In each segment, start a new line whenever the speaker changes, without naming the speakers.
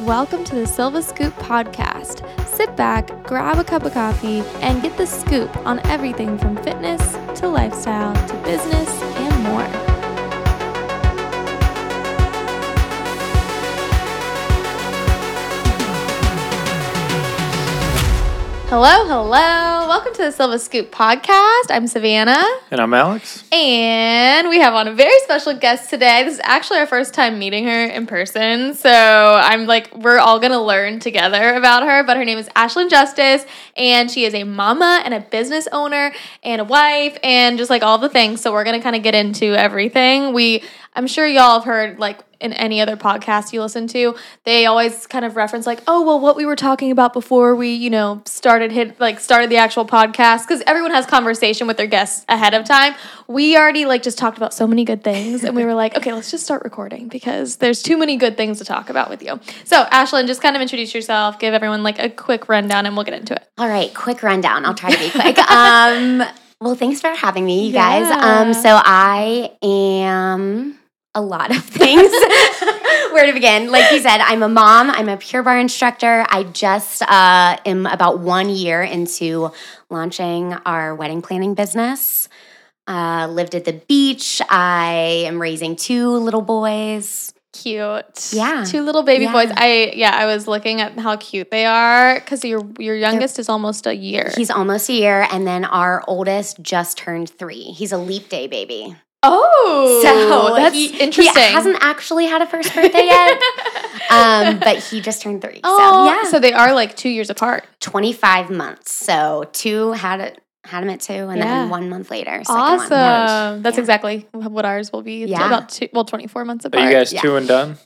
Welcome to the Silva Scoop podcast. Sit back, grab a cup of coffee, and get the scoop on everything from fitness to lifestyle to business and more. Hello, hello. Welcome to the Silva Scoop podcast. I'm Savannah.
And I'm Alex.
And we have on a very special guest today. This is actually our first time meeting her in person. So I'm like, we're all going to learn together about her. But her name is Ashlyn Justice. And she is a mama and a business owner and a wife and just like all the things. So we're going to kind of get into everything. We, I'm sure y'all have heard like in any other podcast you listen to, they always kind of reference like, oh well, what we were talking about before we, you know, started hit like started the actual podcast because everyone has conversation with their guests ahead of time. We already like just talked about so many good things, and we were like, okay, let's just start recording because there's too many good things to talk about with you. So, Ashlyn, just kind of introduce yourself, give everyone like a quick rundown, and we'll get into it.
All right, quick rundown. I'll try to be quick. um, well, thanks for having me, you guys. Um, so I am a lot of things. Where to begin? Like you said, I'm a mom. I'm a Pure Barre instructor. I just uh, am about one year into launching our wedding planning business. Uh, lived at the beach. I am raising two little boys.
Cute.
Yeah.
Two little baby
Yeah.
boys. I yeah, I was looking at how cute they are because your your youngest is almost a year.
He's almost a year, and then our oldest just turned three. He's a leap day baby.
Oh,
So
that's
he,
interesting.
He hasn't actually had a first birthday yet, um, but he just turned three.
Oh,
so yeah,
So they are like two years apart.
twenty five months. So two had it had him at two, and
Yeah.
then one month later. second
Awesome.
One.
That's
Yeah.
exactly what ours will be. It's
Yeah.
About two, well, twenty four months apart.
Are
apart.
you guys
yeah.
two and done?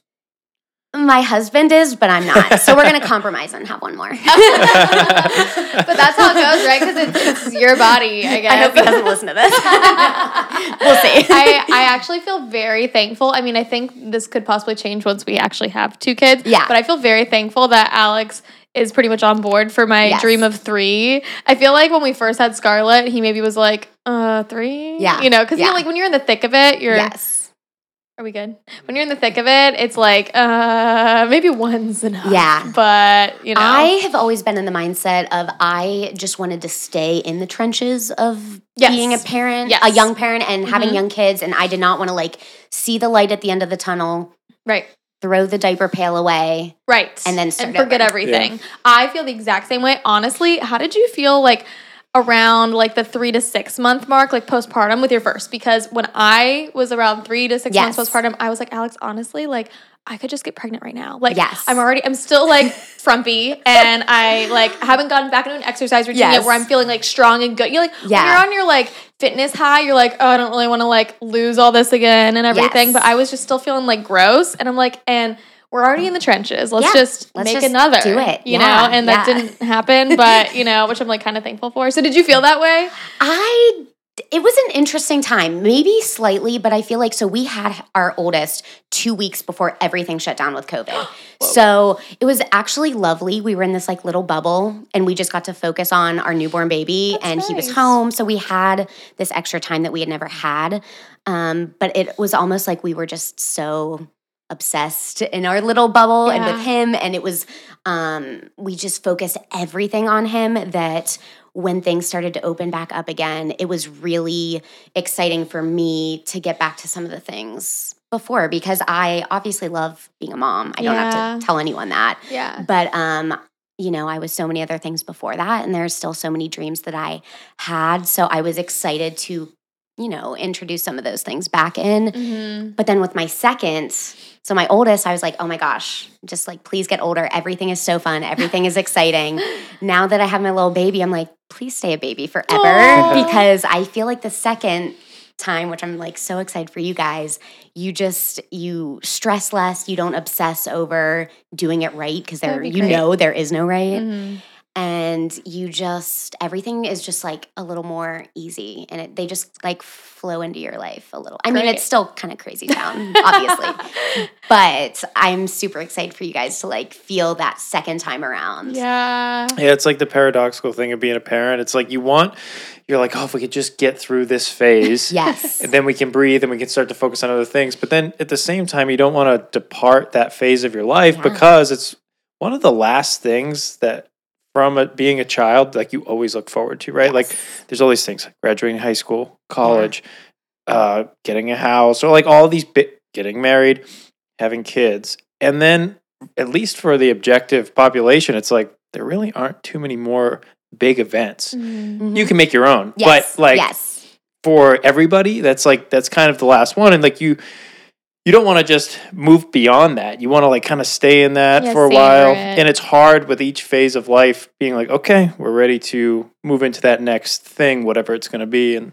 My husband is, but I'm not. So we're gonna compromise and have one more.
but that's how it goes, right? Because it's, it's your body. I guess.
I hope he doesn't listen to this. we'll see.
I, I actually feel very thankful. I mean, I think this could possibly change once we actually have two kids.
Yeah.
But I feel very thankful that Alex is pretty much on board for my
Yes.
dream of three. I feel like when we first had Scarlett, he maybe was like, uh, three?
Yeah.
You know, because
Yeah.
you're like, when you're in the thick of it, you're.
yes.
Are we good? When you're in the thick of it, it's like, uh, maybe one's enough.
Yeah.
But, you know.
I have always been in the mindset of I just wanted to stay in the trenches of
Yes.
being a parent,
Yes.
a young parent, and having
Mhm.
young kids, and I did not want to like see the light at the end of the tunnel,
right.
throw the diaper pail away.
Right.
And then start
and forget
over.
everything. I feel the exact same way. Honestly, how did you feel like around like the three to six month mark, like postpartum with your first? Because when I was around three to six months postpartum, I was like, Alex, honestly, like I could just get pregnant right now. Like
Yes.
I'm already I'm still like frumpy and I like haven't gotten back into an exercise routine yet where I'm feeling like strong and good. You're like when
Yeah.
you're on your like fitness high, you're like, oh, I don't really want to like lose all this again and everything.
Yes.
But I was just still feeling like gross. And I'm like, and we're already in the trenches. Let's
Yeah.
just
Let's
make
just
another.
do it.
You
Yeah.
know, and that didn't happen, but you know, which I'm like kind of thankful for. So did you feel that way?
I it was an interesting time, maybe slightly, but I feel like so we had our oldest two weeks before everything shut down with COVID. so it was actually lovely. We were in this like little bubble and we just got to focus on our newborn baby
That's
and he was home. So we had this extra time that we had never had. Um, but it was almost like we were just so obsessed in our little bubble and with him and it was um we just focused everything on him that when things started to open back up again it was really exciting for me to get back to some of the things before because I obviously love being a mom. I don't
Yeah.
have to tell anyone that.
Yeah.
But um you know, I was so many other things before that and there's still so many dreams that I had, so I was excited to you know, introduce some of those things back in.
Mm-hmm.
But then with my second, so my oldest, I was like, oh my gosh, just like, please get older. Everything is so fun. Everything is exciting. now that I have my little baby, I'm like, please stay a baby forever
Aw.
because I feel like the second time, which I'm like so excited for you guys, you just, you stress less. You don't obsess over doing it right because there,
be
you
great.
know, there is no right.
Mm-hmm.
And you just, everything is just like a little more easy and it, they just like flow into your life a little. I mean, it's still kind of crazy town, obviously. But I'm super excited for you guys to like feel that second time around.
Yeah.
Yeah, it's like the paradoxical thing of being a parent. It's like you want, you're like, oh, if we could just get through this phase.
Yes.
And then we can breathe and we can start to focus on other things. But then at the same time, you don't want to depart that phase of your life
Yeah.
because it's one of the last things that from a, being a child, like you always look forward to, right? Like there's all these things like graduating high school, college, uh, getting a house, or like all these bi- getting married, having kids, and then at least for the objective population, it's like there really aren't too many more big events.
Mm.
You can make your own,
yes.
but like
yes.
for everybody, that's like that's kind of the last one, and like you. You don't want to just move beyond that. You want to like kind of stay in that
Yeah,
for a while.
it.
And it's hard with each phase of life being like, okay, we're ready to move into that next thing, whatever it's going to be. And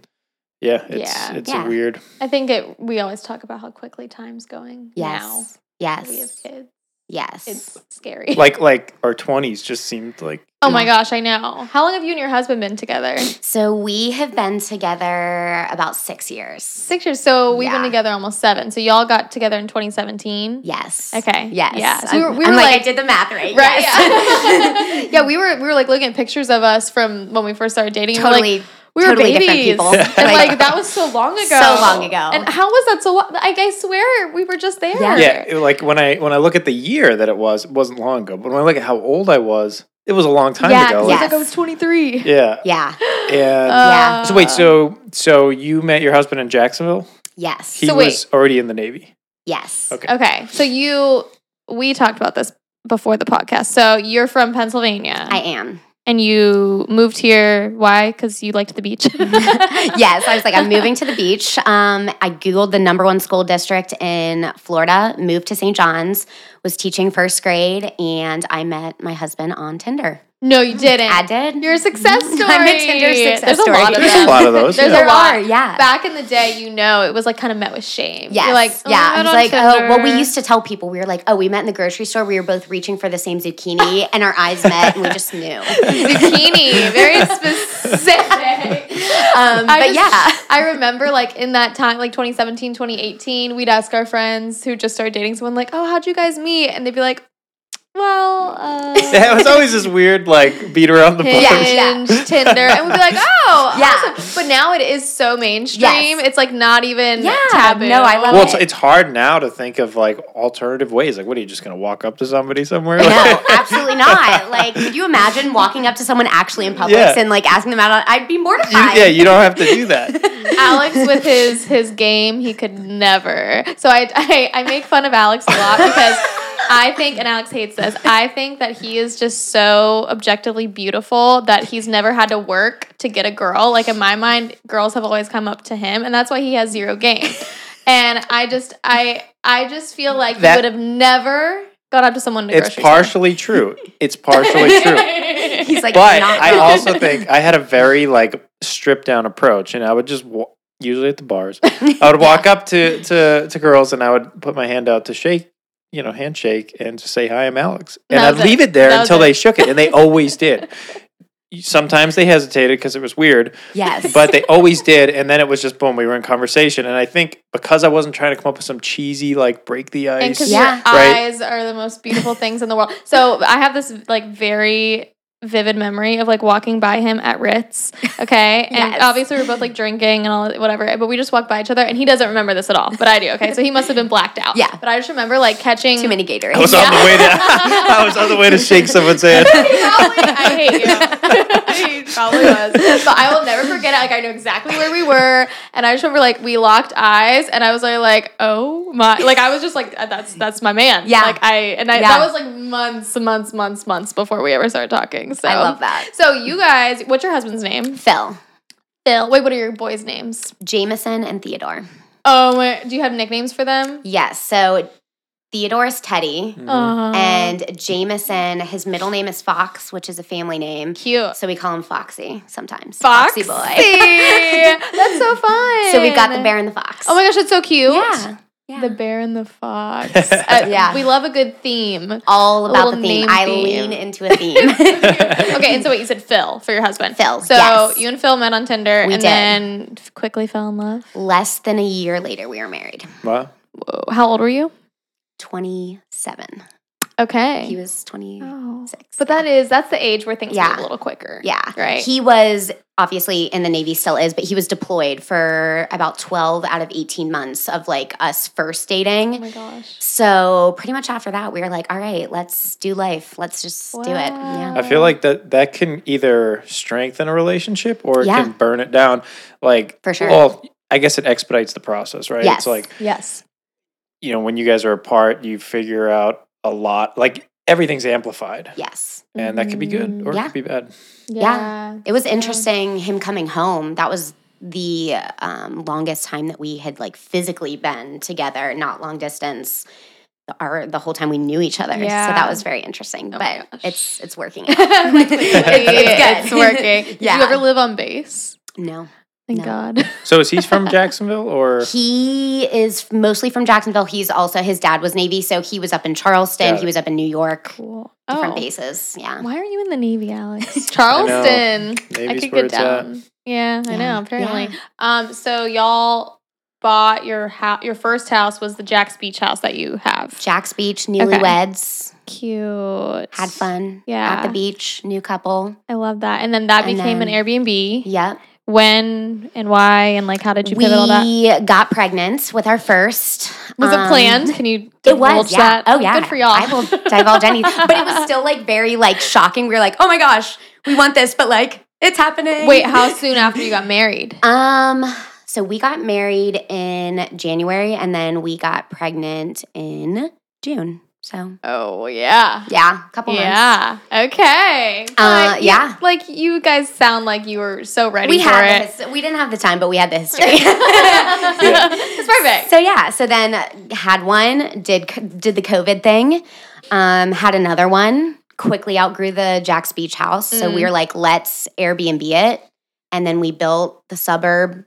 yeah, it's
Yeah.
it's
Yeah.
weird.
I think it. We always talk about how quickly time's going.
Yes.
Now
Yes.
we have kids.
Yes.
It's scary.
Like like our twenties just seemed like
oh my gosh, I know. How long have you and your husband been together?
so we have been together about six years.
Six years. So we've been together almost seven. So y'all got together in 2017.
Yes.
Okay.
Yes.
Yeah. So
I'm,
we were, we
I'm
were
like,
like,
I did the math right.
right.
Yes.
Yeah. yeah. We were we were like looking at pictures of us from when we first started dating. and we're like,
totally.
we were
totally different
babies.
people.
and
Like-
like that was so long ago.
So long ago.
And how was that so? lo- Like I swear we were just there.
Yeah.
yeah, it- like when I when I look at the year that it was, it wasn't long ago. But when I look at how old I was, it was a long time
Yeah.
ago.
He's
Like,
like I was 23.
yeah,
yeah.
and uh,
Yeah.
so wait, so so you met your husband in Jacksonville?
Yes.
He
So wait.
was already in the Navy.
yes.
Okay.
Okay. So you we talked about this before the podcast. So you're from Pennsylvania.
I am.
And you moved here. Why? Because you liked the beach.
yes, I was like, I'm moving to the beach. Um, I Googled the number one school district in Florida, moved to St. John's, was teaching first grade, and I met my husband on Tinder.
No, you didn't.
I did.
You're a success story.
I'm a Tinder success
There's
story.
a lot of
There's
them.
a lot of those.
There's
yeah.
a
There
lot.
are, yeah.
Back in the day, you know, it was like kind of met with shame.
Yes.
You're like, oh,
yeah.
I
I
met
was
on
like, oh, well, we used to tell people, we were like, oh, we met in the grocery store. We were both reaching for the same zucchini, and our eyes met, and we just knew.
zucchini, very specific.
Um, but
just-
yeah.
I remember like in that time, like 2017, 2018, we'd ask our friends who just started dating someone, like, oh, how'd you guys meet? And they'd be like, well, uh,
Yeah, it was always this weird like beat around the bush.
Hinge,
Yeah.
Tinder, and we'd be like, oh,
Yeah.
awesome. But now it is so mainstream.
Yes.
It's like not even
Yeah,
taboo.
no, I love
Well,
it.
it's, it's hard now to think of like alternative ways. Like, what are you just gonna walk up to somebody somewhere?
No, absolutely not. Like, could you imagine walking up to someone actually in public
Yeah.
and like asking them out? On, I'd be
You-
mortified.
yeah, you don't have to do that.
Alex with his his game, he could never. So I, I I make fun of Alex a lot because I think, and Alex hates this. I think that he is just so objectively beautiful that he's never had to work to get a girl. Like in my mind, girls have always come up to him, and that's why he has zero game. And I just I I just feel like
That-
he would have never gone up to someone a
It's partially true. It's partially true.
He's like,
But I also think I had a very like stripped down approach, and I would just usually at the bars, I would walk up to to to girls, and I would put my hand out to shake, you know, handshake, and just say hi, I'm Alex, and I'd
was
leave
it.
it there
That
until
it.
they shook it, and they always did. Sometimes they hesitated because it was weird,
yes,
but they always did, and then it was just boom, we were in conversation, and I think because I wasn't trying to come up with some cheesy like break the
and
ice,
because
Yeah.
your
Right.
eyes are the most beautiful things in the world. So I have this like very vivid memory of like walking by him at Ritz. Okay, and
Yes.
obviously we're both like drinking and all whatever, eh, but we just walked by each other, and he doesn't remember this at all, but I do. Okay, so he must have been blacked out.
Yeah.
but I just remember like catching.
too many Gatorades.
I was on the way to I was on the way to shake someone's hand.
Probably, I hate you. he probably was. But I will never forget it. Like I know exactly where we were. And I just remember like we locked eyes and I was like, like, oh my like I was just like that's that's my man.
Yeah.
Like I and I
Yeah.
that was like months, months, months, months before we ever started talking. So
I love that.
So you guys, what's your husband's name?
Phil,
Phil. Wait, what are your boys' names?
Jameson, and Theodore.
Oh, my- do you have nicknames for them?
Yes, so Theodore is Teddy,
Mhm.
Uh,
and Jameson, his middle name is Fox, which is a family name.
cute.
So we call him Foxy sometimes.
Foxy
boy.
That's so fun.
so we've got the bear and the fox.
Oh my gosh, it's so cute.
Yeah. Yeah.
The bear and the fox. Uh,
Yeah.
We love a good theme.
All about the theme. I
theme.
lean into a theme.
okay, and so wait, you said Phil for your husband.
Phil,
So
yes.
you and Phil met on Tinder
We
and
did.
then quickly fell in love.
Less than a year later, we were married.
Wow.
Whoa, how old were you?
27.
Okay.
He was 26.
oh. But that is that's the age where things
Yeah.
move a little quicker.
Yeah.
Right.
He was obviously in the Navy, still is, but he was deployed for about 12 out of 18 months of like us first dating.
oh
dating.
my gosh.
So pretty much after that, we were like, all right, let's do life. Let's just do it. Yeah.
I feel like that that can either strengthen a relationship or it
Yeah.
can burn it down. Like
For sure.
Well, I guess it expedites the process, right?
Yes.
It's like
Yes.
you know when you guys are apart, you figure out a lot. Like everything's amplified,
Yes.
and that could be good or
Yeah.
it could be bad.
Yeah.
It was
Yeah.
interesting him coming home. That was the um, longest time that we had like physically been together, not long distance. Our the whole time we knew each other,
yeah.
so that was very interesting.
Oh
but
gosh.
it's it's working. out.
Like,
It's
it's
good.
working. Did you ever live on base?
no,
Thank
No.
God.
So is he from Jacksonville or
he is mostly from Jacksonville. He's also his dad was Navy, so he was up in Charleston. He was up in New York,
Cool.
different
Oh.
bases. Yeah,
Why are you in the Navy, Alex? Charleston. I
Navy's
could get down. Yeah, I know. Apparently.
Yeah.
Um. So y'all bought your house. Your first house was the Jax Beach house that you have.
Jax Beach, newlyweds,
Cute.
had fun.
Yeah.
at the beach, new couple.
I love that. And then that
And
became
then-
an Airbnb.
Yep.
When and why and like how did you pivot all that?
We got pregnant with our first.
Was
um,
it planned? Can you
It was,
divulge
yeah.
that?
Oh, yeah.
Good for y'all.
I will divulge anything. But it was still like very like shocking. We were like, oh my gosh, we want this, but like it's happening.
Wait, how soon after you got married?
Um, so we got married in January and then we got pregnant in June. So
Oh yeah.
yeah, a couple months.
Yeah. Okay.
Uh,
Like,
yeah.
Like you guys sound like you were so ready
We
for
had
it.
his- we didn't have the time, but we had the history.
It's perfect.
So yeah, so then had one, did did the COVID thing, um, had another one, quickly outgrew the Jax Beach house. So
Mm.
we were like, let's Airbnb it, and then we built the suburb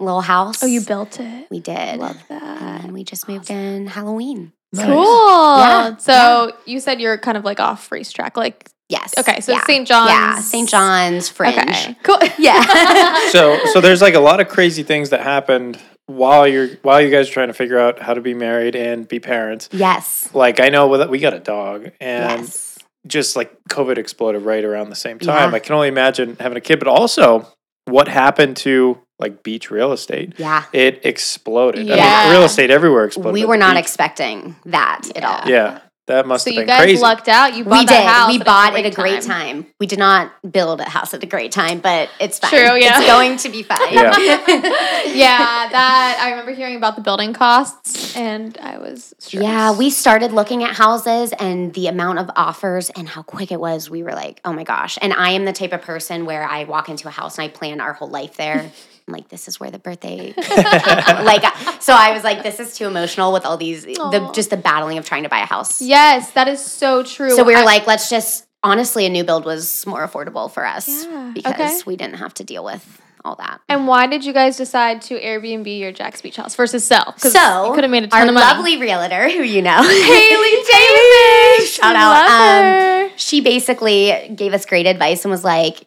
little house.
Oh, you built it.
We did,
Love that.
and we just moved in Halloween.
Nice.
Cool.
Yeah,
So you said you're kind of like off racetrack. Like
Yes.
okay, so
yeah.
St. John's.
Yeah, St. John's Fringe.
Okay. Cool.
Yeah.
So so there's like a lot of crazy things that happened while you're while you guys are trying to figure out how to be married and be parents.
yes.
Like I know with we got a dog and
Yes.
just like COVID exploded right around the same time.
Yeah.
I can only imagine having a kid, but also what happened to like beach real estate.
Yeah.
It exploded. I
Yeah.
mean, real estate everywhere exploded.
We were not
beach-
expecting that at all.
Yeah, that must
so
have
you guys
crazy.
lucked out. You bought
we did.
house.
we bought
great
at a great time. We did not build a house at a great time, but it's fine.
True, yeah.
It's going to be fine.
Yeah.
yeah, that I remember hearing about the building costs, and I was stressed.
Yeah, we started looking at houses and the amount of offers and how quick it was. We were like, oh my gosh. And I am the type of person where I walk into a house and I plan our whole life there. I'm like, this is where the birthday like so I was like, this is too emotional with all these the just the battling of trying to buy a house.
Yes, that is so true.
So we were
I-
like, let's just honestly a new build was more affordable for us
Yeah,
because
okay.
we didn't have to deal with all that.
And why did you guys decide to Airbnb your Jax Beach house versus sell?
So
you could have made a ton
our
of money.
lovely realtor, who you know,
Haley
Davis, shout out. Um, she basically gave us great advice and was like,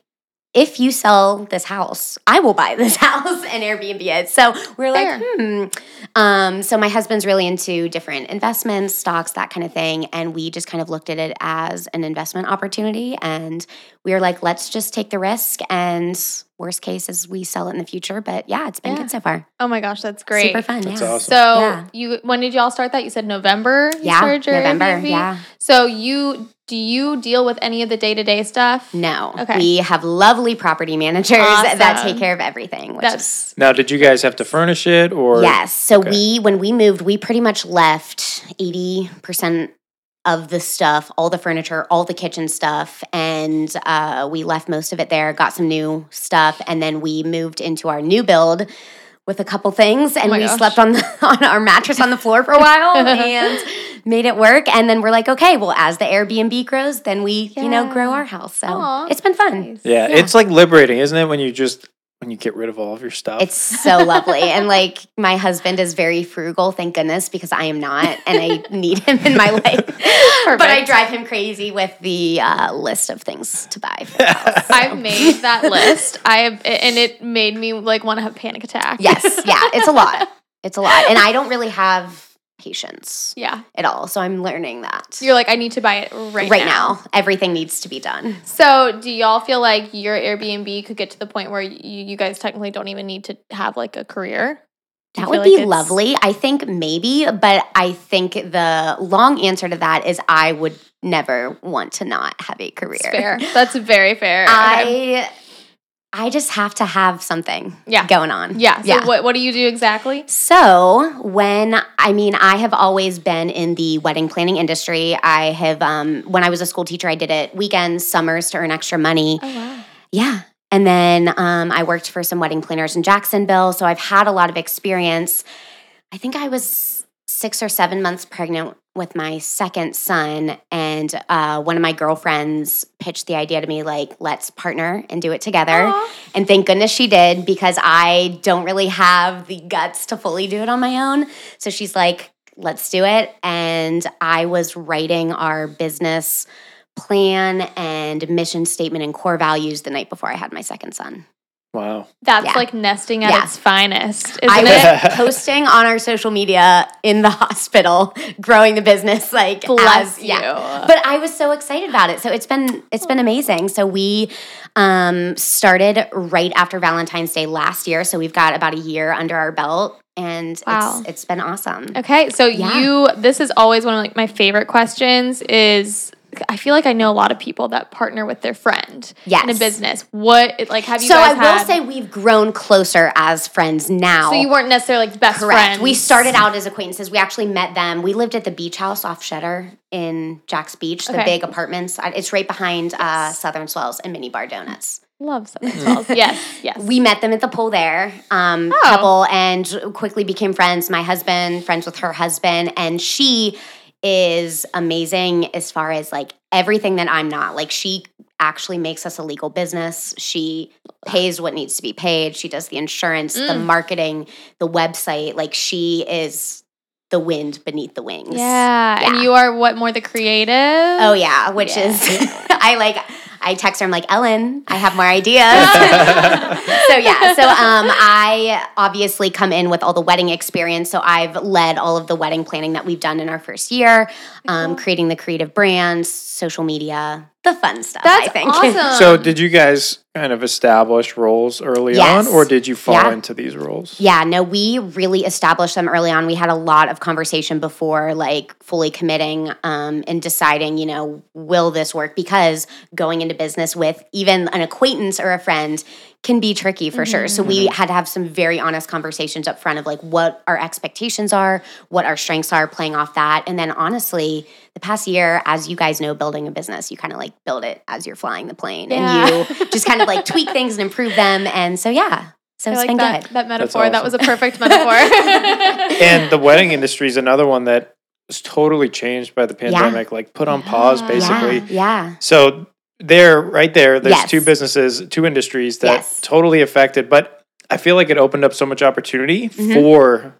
if you sell this house, I will buy this house and Airbnb it. So we are like, hmm. Um, so my husband's really into different investments, stocks, that kind of thing. And we just kind of looked at it as an investment opportunity. And we were like, let's just take the risk. And worst case is we sell it in the future. But yeah, it's been
Yeah.
good so far.
Oh my gosh, that's great.
Super fun.
That's
yeah.
awesome.
So
Yeah.
you when did y'all start that? You said November. You
Yeah,
started your
November.
Airbnb?
Yeah.
So you do you deal with any of the day to day stuff?
No.
Okay.
We have lovely property managers that take care of everything, which is
now, did you guys have to furnish it or?
Yes. So
Okay.
we when we moved, we pretty much left 80% of the stuff, all the furniture, all the kitchen stuff, and uh, we left most of it there, got some new stuff, and then we moved into our new build with a couple things and
my
we
gosh.
slept on the, on our mattress on the floor for a while and made it work and then we're like okay well as the Airbnb grows then we you know grow our house so
Aw.
it's been fun
nice.
Yeah,
Yeah.
it's like liberating, isn't it? When you just when you get rid of all of your stuff.
It's so lovely. And like my husband is very frugal, thank goodness, because I am not and I need him in my life. But I drive him crazy with the uh, list of things to buy. For the house.
I've made that list. I have, and it made me like want to have panic attack.
yes, yeah, it's a lot. It's a lot. And I don't really have patience
Yeah.
at all. So I'm learning that
You're like, I need to buy it right,
right now. Everything needs to be done.
So, do y'all feel like your Airbnb could get to the point where you, you guys technically don't even need to have like a career?
That would be
like it's-
lovely. I think maybe, but I think the long answer to that is I would never want to not have a career.
It's fair. That's very fair. Okay.
I just have to have something
Yeah.
going on.
yeah. So,
yeah.
What, what do you do exactly?
So, when I mean, I have always been in the wedding planning industry. I have, um, when I was a school teacher, I did it weekends, summers to earn extra money.
Oh, wow.
Yeah. And then um, I worked for some wedding planners in Jacksonville. So, I've had a lot of experience. I think I was six or seven months pregnant with my second son. And uh, one of my girlfriends pitched the idea to me, like, let's partner and do it together.
Aw.
And thank goodness she did because I don't really have the guts to fully do it on my own. So she's like, let's do it. And I was writing our business plan and mission statement and core values the night before I had my second son.
Wow.
That's
Yeah.
like nesting at
Yeah.
its finest, isn't
I
it?
was posting on our social media in the hospital, growing the business like
Bless
as,
you.
But I was so excited about it. So it's been it's been amazing. So we um, started right after Valentine's Day last year. So we've got about a year under our belt, and
Wow.
it's it's been awesome.
Okay, so
Yeah.
you this is always one of like my favorite questions is I feel like I know a lot of people that partner with their friend in a business. What like have you
So I
guys
will
had-
say we've grown closer as friends now.
so you weren't necessarily like best
Correct.
friends.
We started out as acquaintances. We actually met them. We lived at the beach house off Shetter in Jax Beach, the
Okay.
big apartments. It's right behind uh, Southern Swells and Mini Bar Donuts.
love Southern Swells. yes, yes.
We met them at the pool there, um,
Oh.
couple, and quickly became friends. My husband, friends with her husband, and she is amazing as far as like everything that I'm not. Like she actually makes us a legal business. She pays what needs to be paid. She does the insurance, the
Mm.
marketing, the website. Like she is the wind beneath the wings.
yeah.
Yeah.
and you are what more the creative?
Oh yeah, which
Yeah.
is I like I text her I'm like Ellen, I have more ideas. so yeah, so um I obviously come in with all the wedding experience. So I've led all of the wedding planning that we've done in our first year, um,
Cool.
creating the creative brands, social media, the fun stuff.
That's
I think.
awesome.
So did you guys kind of establish roles early
Yes.
on, or did you fall
Yeah.
into these roles?
Yeah, no, we really established them early on. We had a lot of conversation before, like fully committing um, and deciding, you know, will this work? Because going into business with even an acquaintance or a friend can be tricky for sure. So we mm-hmm. had to have some very honest conversations up front of like what our expectations are, what our strengths are, playing off that. And then honestly, the past year, as you guys know, building a business, you kind of like build it as you're flying the plane
Yeah.
and you just kind of like tweak things and improve them. And so, yeah. So
I
it's
like
been
that,
good.
that metaphor. That was a perfect metaphor.
And the wedding industry is another one that was totally changed by the pandemic, like put on pause, basically.
Yeah, yeah.
So there, right there, there's
Yes.
two businesses, two industries that
Yes.
totally affected. But I feel like it opened up so much opportunity
Mhm.
for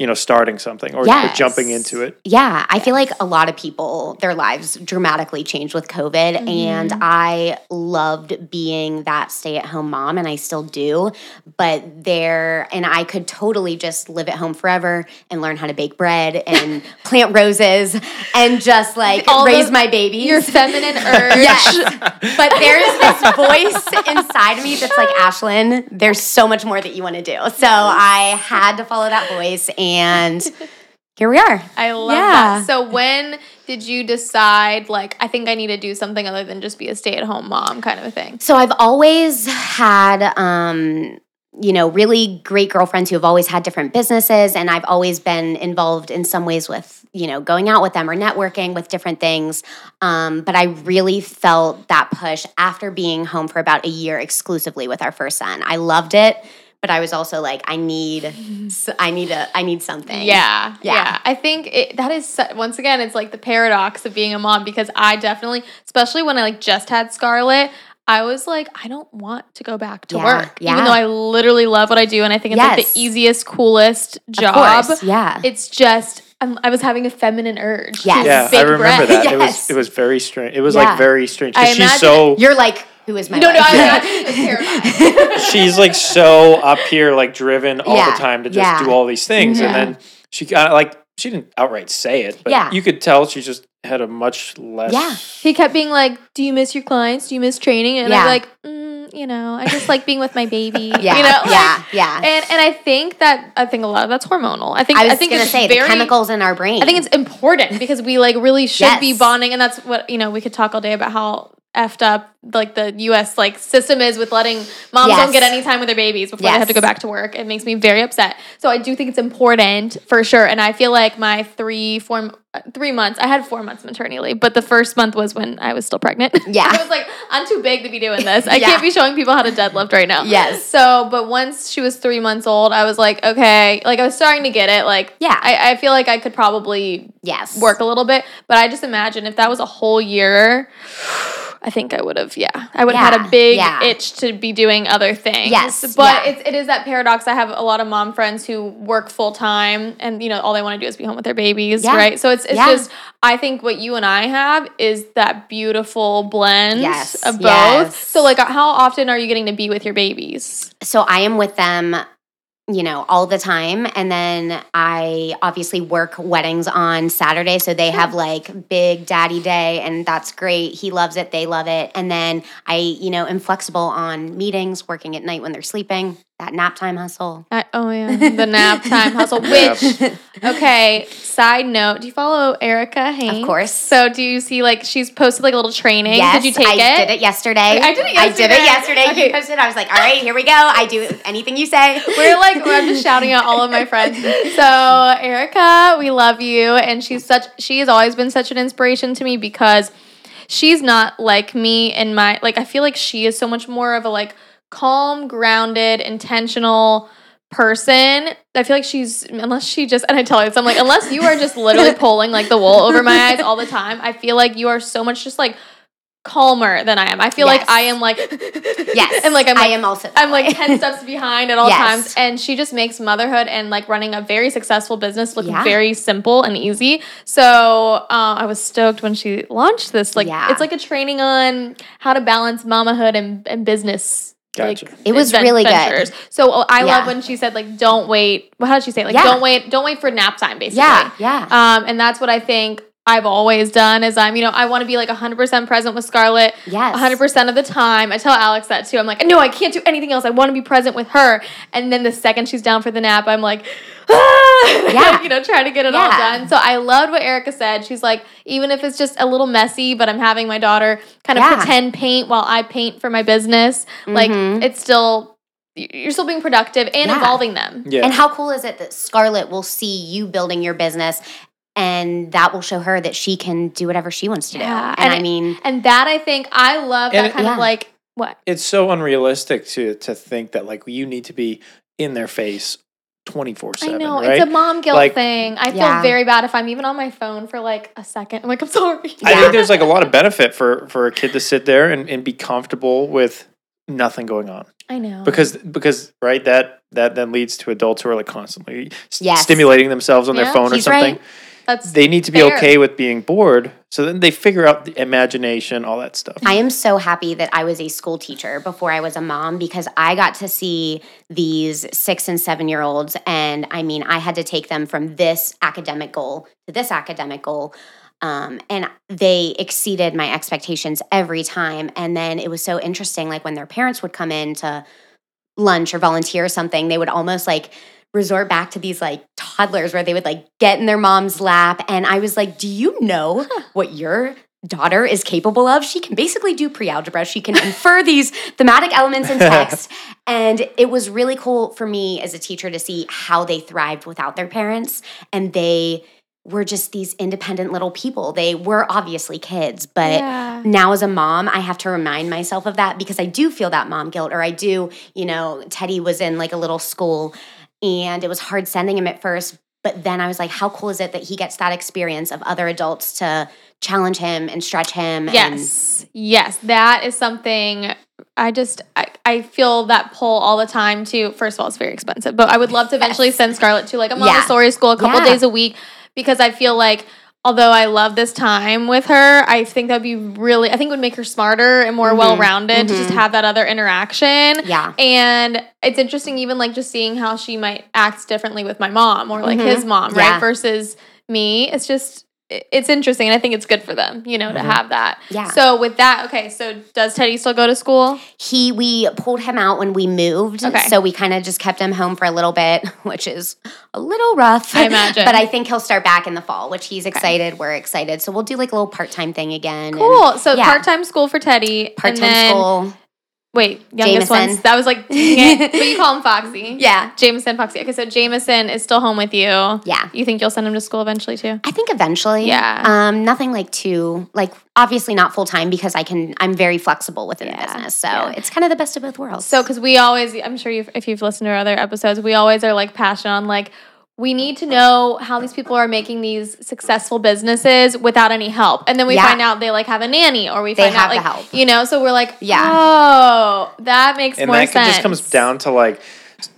you know starting something or, or jumping into it.
Yeah, I feel like a lot of people, their lives dramatically changed with COVID. And
Mhm.
I loved being that stay at home mom, and I still do. But there, and I could totally just live at home forever and learn how to bake bread and plant roses and just like
All
raise
the-
my babies.
Your feminine urge.
Yes. but there's this voice inside of me that's like, Ashlyn, there's so much more that you want to do. So I had to follow that voice, and here we are.
I love
Yeah.
that. So when did you decide like I think I need to do something other than just be a stay-at-home mom kind of a thing?
So I've always had, um, you know, really great girlfriends who have always had different businesses, and I've always been involved in some ways with, you know, going out with them or networking with different things. Um, but I really felt that push after being home for about a year exclusively with our first son. I loved it, but I was also like, I need, I need a, I need something.
Yeah, yeah.
Yeah.
I think it, that is once again, it's like the paradox of being a mom because I definitely, especially when I like just had Scarlett, I was like, I don't want to go back to
Yeah,
work,
yeah.
even though I literally love what I do and I think it's like the easiest, coolest job.
course, Yeah.
It's just um, I was having a feminine urge.
Yes.
Yeah,
bake
I remember
bread.
that. It was
Yes.
it was very strange. It was
Yeah.
like very strange
I
because she's so
You're like, who is my
No, no,
wife?
I imagine it's terrifying.
she's like so up here, like driven all
Yeah,
the time to just
yeah.
do all these things, and then she got like she didn't outright say it, but
Yeah.
you could tell she just had a much less.
Yeah.
He kept being like, "Do you miss your clients? Do you miss training?" And
Yeah.
I'm like, mm, "You know, I just like being with my baby."
Yeah.
you know, like-
yeah. Yeah.
and and I think that I think a lot of that's hormonal. I think
I was
think
gonna
it's
say
very,
the chemicals in our brain.
I think it's important because we like really should be bonding, and that's what you know. We could talk all day about how effed up like the U.S. like system is with letting moms don't get any time with their babies before they have to go back to work. It makes me very upset. So I do think it's important for sure. And I feel like my three four three months. I had four months maternity leave, but the first month was when I was still pregnant.
Yeah.
I was like, I'm too big to be doing this. I
Yeah.
can't be showing people how to deadlift right now.
Yes.
So, but once she was three months old, I was like, okay, like I was starting to get it. Like,
Yeah.
I, I feel like I could probably
yes.
work a little bit, but I just imagine if that was a whole year, I think I would have, yeah, I would have had a big
yeah.
itch to be doing other things.
Yes,
but
yeah.
it's, it is that paradox. I have a lot of mom friends who work full time, and you know all they want to do is be home with their babies, right? So it's it's just I think what you and I have is that beautiful blend
Yes,
of both.
yes.
So like, how often are you getting to be with your babies?
so I am with them, you know, all the time. And then I obviously work weddings on Saturday. So they have like big daddy day, and that's great. He loves it. They love it. And then I, you know, am flexible on meetings, working at night when they're sleeping, that nap time hustle.
I, oh yeah, the nap time hustle. Which okay. Side note: Do you follow Erica Haynes?
course.
So do you see like she's posted like a little training?
Yes,
did you take
I
it?
I did it yesterday.
I did it Yesterday.
I did it yesterday.
Okay.
You posted. I was like, all right, here we go. I do anything you say.
We're like I'm just shouting out all of my friends. So Erica, we love you, and she's such. She has always been such an inspiration to me because she's not like me in my like. I feel like she is so much more of a like calm, grounded, intentional person. I feel like she's unless she just and I tell her this, I'm like, unless you are just literally pulling like the wool over my eyes all the time, I feel like you are so much just like calmer than I am. I feel like I am like
Yes,
and like I'm
I am also.
I'm like 10 steps behind at all
Yes.
times. And she just makes motherhood and like running a very successful business look
Yeah.
very simple and easy. So uh, I was stoked when she launched this. Like,
Yeah.
it's like a training on how to balance mamahood and, and business.
Gotcha.
Like,
It was
advent-
really good.
So uh, I
Yeah.
love when she said like, "Don't wait." Well, how did she say? it? Like,
Yeah.
don't wait. Don't wait for nap time. Basically,
yeah, yeah.
Um, and that's what I think I've always done. Is I'm, you know, I want to be like 100 percent present with Scarlett.
Yes.
100% of the time. I tell Alex that too. I'm like, no, I can't do anything else. I want to be present with her. And then the second she's down for the nap, I'm like!
Yeah.
you know, trying to get it all done. So I loved what Erica said. She's like, even if it's just a little messy, but I'm having my daughter kind of
Yeah.
pretend paint while I paint for my business, like
Mhm.
it's still, you're still being productive and
Yeah.
involving them.
Yeah.
And how cool is it that Scarlett will see you building your business and that will show her that she can do whatever she wants to do.
Yeah,
And,
and
I mean,
And that I think, I love that
it-
kind
Yeah.
of like, what?
it's so unrealistic to to think that like you need to be in their face 24
I know
right
it's a mom guilt
Like-
thing. I feel
Yeah.
very bad if I'm even on my phone for like a second. I'm like, I'm sorry.
i think there's like a lot of benefit for for a kid to sit there and, and be comfortable with nothing going on
I know
because because right that that then leads to adults who are like constantly s-
Yes.
stimulating themselves on
Yeah,
their phone or something
right.
That's
they need to be
fair.
okay with being bored so then they figure out the imagination all that stuff
I am so happy that I was a school teacher before I was a mom because I got to see these six and seven year olds. And I mean, I had to take them from this academic goal to this academic goal. Um, and they exceeded my expectations every time. And then it was so interesting, like when their parents would come in to lunch or volunteer or something, they would almost like resort back to these like toddlers where they would like get in their mom's lap. And I was like, Do you know what your daughter is capable of? She can basically do pre algebra, she can infer these thematic elements in text. And it was really cool for me as a teacher to see how they thrived without their parents. And they were just these independent little people. They were obviously kids, but
yeah.
now as a mom, I have to remind myself of that because I do feel that mom guilt, or I do, you know, Teddy was in like a little school and it was hard sending him at first. But then I was like, how cool is it that he gets that experience of other adults to challenge him and stretch him? and-
Yes. Yes. That is something I just I, I feel that pull all the time too. First of all, it's very expensive, but I would love to eventually
Yes.
send Scarlett to like a
Yeah.
Montessori school a couple
Yeah.
days a week because I feel like although I love this time with her, I think that'd be really I think it would make her smarter and more
Mhm.
well-rounded to just
Mhm.
have that other interaction.
Yeah.
And it's interesting even like just seeing how she might act differently with my mom or like
Mhm.
his mom,
Yeah.
right? Versus me. It's just it's interesting and I think it's good for them, you know, to
Mhm.
have that.
Yeah.
So with that, okay, so does Teddy still go to school?
He we pulled him out when we moved.
Okay.
So we kind of just kept him home for a little bit, which is a little rough.
I imagine.
but I think he'll start back in the fall, which he's excited. We're excited. So we'll do like a little part-time thing again. and
Cool. So
yeah.
part-time school for Teddy.
Part-time
then-
school.
Wait, youngest
Jameson.
ones. That was like, dang it. but you call him Foxy.
Yeah.
Jameson Foxy. Okay, so Jameson is still home with you.
Yeah.
You think you'll send him to school eventually too?
I think eventually.
Yeah.
Um, nothing like too like obviously not full time because I can I'm very flexible within
Yeah.
the business. So
Yeah.
it's kind of the best of both worlds.
So, because we always, I'm sure you've, if you've listened to our other episodes, we always are like passionate on like, we need to know how these people are making these successful businesses without any help. And then we
Yeah.
find out they like have a nanny or we
They
find out
the
like,
help.
you know, so we're like,
Yeah.
oh, that makes sense.
and
more
that
sense.
just comes down to like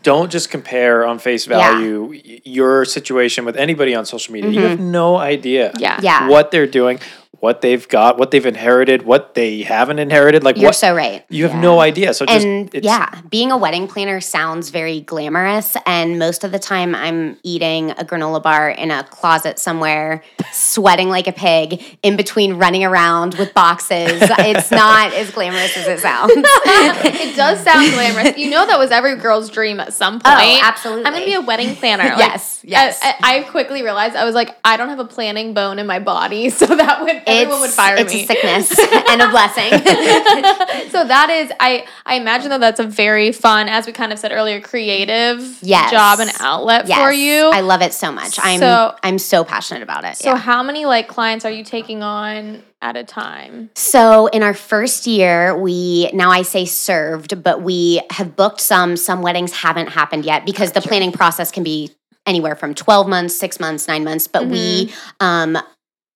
don't just compare on face value y- your situation with anybody on social media. You have no idea
Yeah.
Mm-hmm. Yeah.
what they're doing, what they've got, what they've inherited, what they haven't inherited. Like
You're
what
so right.
you have no idea. So just
and
it's,
yeah, being a wedding planner sounds very glamorous. And most of the time, I'm eating a granola bar in a closet somewhere, sweating like a pig, in between running around with boxes. it's not as glamorous as it sounds.
it does sound glamorous. You know that was every girl's dream at some oh, point.
Oh, absolutely.
I'm gonna be a wedding planner. Like,
Yes, yes.
I, I- I quickly realized I was like, I don't have a planning bone in my body, so that would everyone would fire
it's
me.
a sickness and a blessing.
so that is, I I imagine that that's a very fun, as we kind of said earlier, creative
Yes.
job and outlet
yes,
for you.
I love it so much. I'm
So-
I'm so passionate about it.
so
yeah.
how many like clients are you taking on at a time?
So in our first year, we now I say served, but we have booked some. Some weddings haven't happened yet because the planning process can be anywhere from 12 months, six months, nine months. But we
Mm-hmm.
um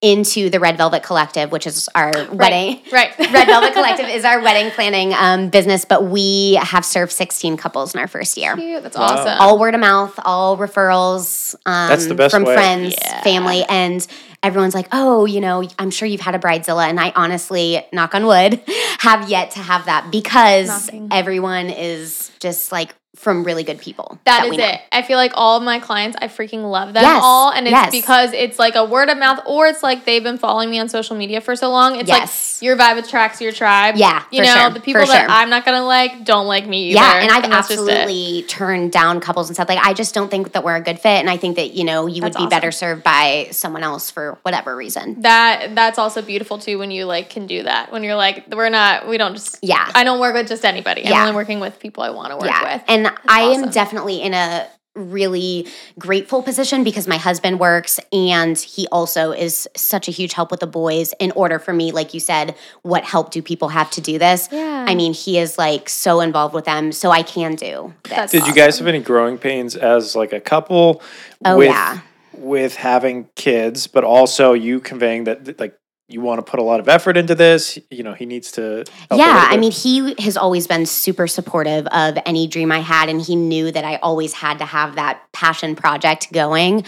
into the Red Velvet Collective, which is our wedding.
Right.
Red Velvet Collective is our wedding planning um, business, but we have served 16 couples in our first year.
Cute. That's
Wow.
awesome.
All word of mouth, all referrals um,
That's the best
from
way.
friends,
Yeah.
family, and everyone's like, oh, you know, I'm sure you've had a bridezilla. And I honestly, knock on wood, have yet to have that because
Knocking.
everyone is just like from really good people.
That is it. I feel like all of my clients, I freaking love them
Yes,
all. And it's
yes.
because it's like a word of mouth, or it's like they've been following me on social media for so long. It's
Yes.
like your vibe attracts your tribe.
Yeah,
You
for
know,
sure,
the people
for
that
sure.
I'm not going to like don't like me either.
Yeah, and I've
that's just it.
absolutely turned down couples and stuff. Like, I just don't think that we're a good fit. And I think that, you know, you
That's
would be better served by someone else for whatever reason.
That that's also beautiful too when you like can do that. When you're like, we're not, we don't just,
Yeah.
I don't work with just anybody. I'm
Yeah.
only working with people I want to work with.
And I am definitely in a really grateful position because my husband works and he also is such a huge help with the boys in order for me like you said what help do people have to do this
Yeah.
i mean he is like so involved with them so i can do this
That's
Did you guys have any growing pains as like a couple
Oh,
with
yeah.
with having kids, but also you conveying that like you want to put a lot of effort into this, you know, he needs to help
yeah, I mean, he has always been super supportive of any dream I had, and he knew that I always had to have that passion project going.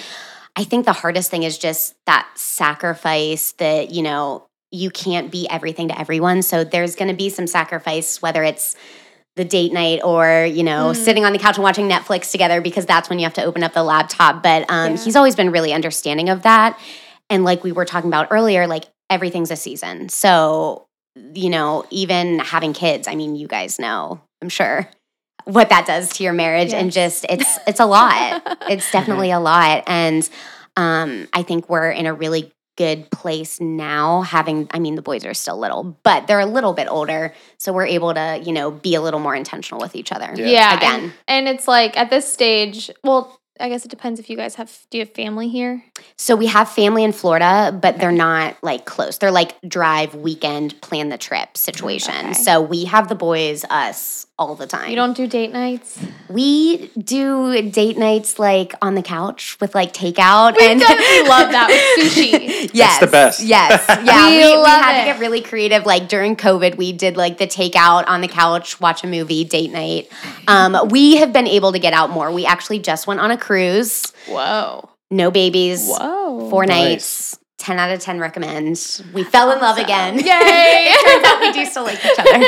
I think the hardest thing is just that sacrifice that, you know, you can't be everything to everyone. So there's going to be some sacrifice, whether it's the date night or, you know,
Mm.
sitting on the couch and watching Netflix together because that's when you have to open up the laptop. But um,
Yeah.
he's always been really understanding of that. And like we were talking about earlier, like everything's a season. So, you know, even having kids, I mean, you guys know, I'm sure what that does to your marriage and just it's it's a lot. it's definitely a lot and um I think we're in a really good place now having I mean the boys are still little, but they're a little bit older, so we're able to, you know, be a little more intentional with each other.
Yeah.
Yeah.
Again.
And, and it's like at this stage, well, I guess it depends if you guys have, do you have family here?
So we have family in Florida, but they're not like close. They're like drive weekend plan the trip situation.
Okay.
So we have the boys us all the time.
You don't do date nights?
We do date nights like on the couch with like takeout
We
and
definitely love that with sushi.
Yes,
the best.
Yes, yeah.
We
we, we had
it.
to get really creative. Like during COVID, we did like the takeout on the couch, watch a movie, date night. Um, we have been able to get out more. We actually just went on a cruise.
Whoa.
No babies.
Whoa.
Four
Nice.
nights. 10 out of 10 recommend. We fell in love again.
Yay!
it turns out we do still like each other.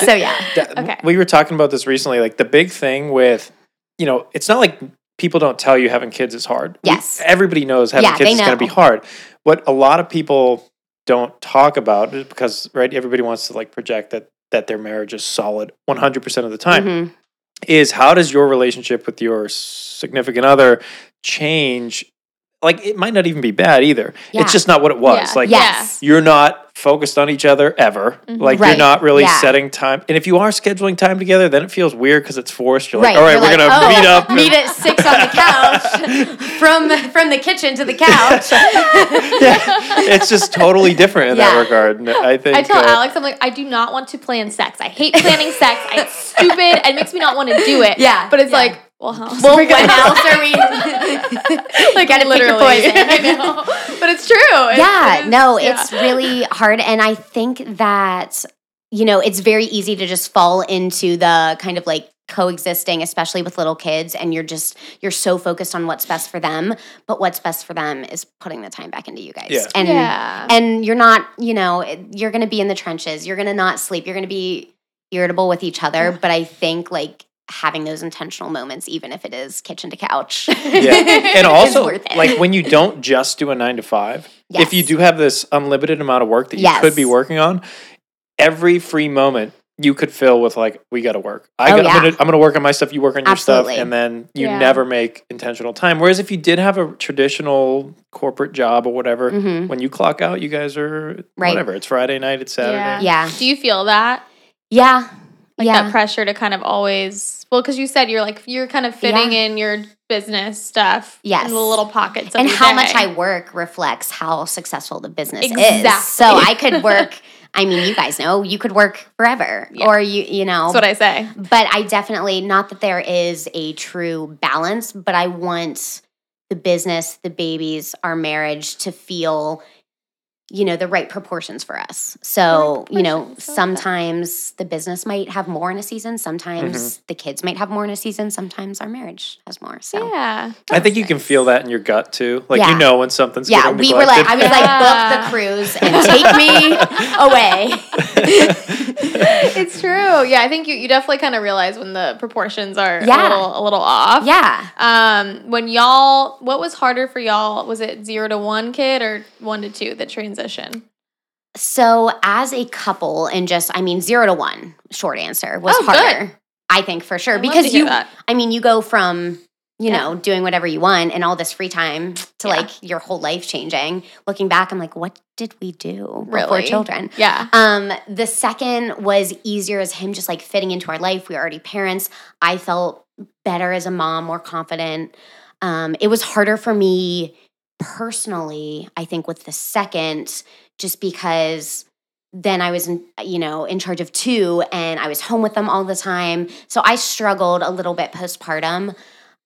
So yeah.
That-
Okay.
We were talking about this recently. Like the big thing with, you know, it's not like people don't tell you having kids is hard. We-
Yes.
everybody knows having
Yeah,
kids
they
is going to be hard. What a lot of people don't talk about is because right, everybody wants to like project that that their marriage is solid 100% of the time.
Mhm.
Is how does your relationship with your significant other change? Like it might not even be bad either.
Yeah.
It's just not what it was.
Yeah.
Like
Yes.
you're not focused on each other ever.
Mhm.
Like you're not really
Yeah.
setting time. And if you are scheduling time together, then it feels weird because it's forced. You're like,
Right.
all right,
You're
we're
like,
gonna
"Oh,
meet up. and-
Meet at six on the couch. from from the kitchen to the couch.
yeah, it's just totally different in that regard. And I think
I tell
uh,
Alex, I'm like, I do not want to plan sex. I hate planning sex. It's stupid. It makes me not want to do it.
Yeah,
But it's
yeah.
like, well, how else
Well, what else are we?
like
gotta pick your poison.
I know. But it's true. It's-
yeah,
it is-
no,
yeah.
it's really hard. And I think that, you know, it's very easy to just fall into the kind of like coexisting, especially with little kids. And you're just, you're so focused on what's best for them. But what's best for them is putting the time back into you guys.
Yeah.
And,
yeah.
and you're not, you know, you're going to be in the trenches. You're going to not sleep. You're going to be irritable with each other. But I think like, having those intentional moments even if it is kitchen to couch
yeah, and also like when you don't just do a nine to five, if you do have this unlimited amount of work that you
Yes.
could be working on, every free moment you could fill with like, we got to work. I
Oh,
got, I'm
yeah.
gonna I'm gonna work on my stuff. You work on your
Absolutely.
stuff, and then you
Yeah.
never make intentional time. Whereas if you did have a traditional corporate job or whatever,
Mhm.
when you clock out, you guys are
Right.
whatever. It's Friday night. It's Saturday.
Yeah.
yeah
Do you feel that?
yeah
Like
yeah
that pressure to kind of always well, because you said you're like you're kind of fitting
Yeah.
in your business stuff
Yes.
in the little pockets of
and how much. I work reflects how successful the business
Exactly.
is. So I could work. I mean, you guys know you could work forever,
Yeah.
or you you know.
That's what I say.
but I definitely not that there is a true balance, but I want the business, the babies, our marriage to feel you know the right proportions for us. So, you know,
proportions. I
sometimes the business might have more in a season, sometimes
Mm-hmm.
the kids might have more in a season, sometimes our marriage has more. So
Yeah.
I think you can feel that in your gut too. Like
Yeah.
you know when something's
Yeah,
getting
we were like, I
neglected.
was
Yeah.
like, book the cruise and take me away.
it's true. Yeah, I think you, you definitely kind of realize when the proportions are a
Yeah.
little a little off.
Yeah.
Um, when y'all, what was harder for y'all? Was it zero to one kid or one to two? The transition.
So, as a couple, and just, I mean, zero to one, short answer was
Oh, good.
harder. I think for sure.
Love
because you,
that.
I mean, you go from, you
Yeah.
know, doing whatever you want and all this free time to
Yeah.
like your whole life changing. Looking back, I'm like, what did we do before
Really?
children?
Yeah.
Um, the second was easier as him just like fitting into our life. We were already parents. I felt better as a mom, more confident. Um, it was harder for me personally, I think, with the second, just because then I was, in, you know, in charge of two and I was home with them all the time. So I struggled a little bit postpartum.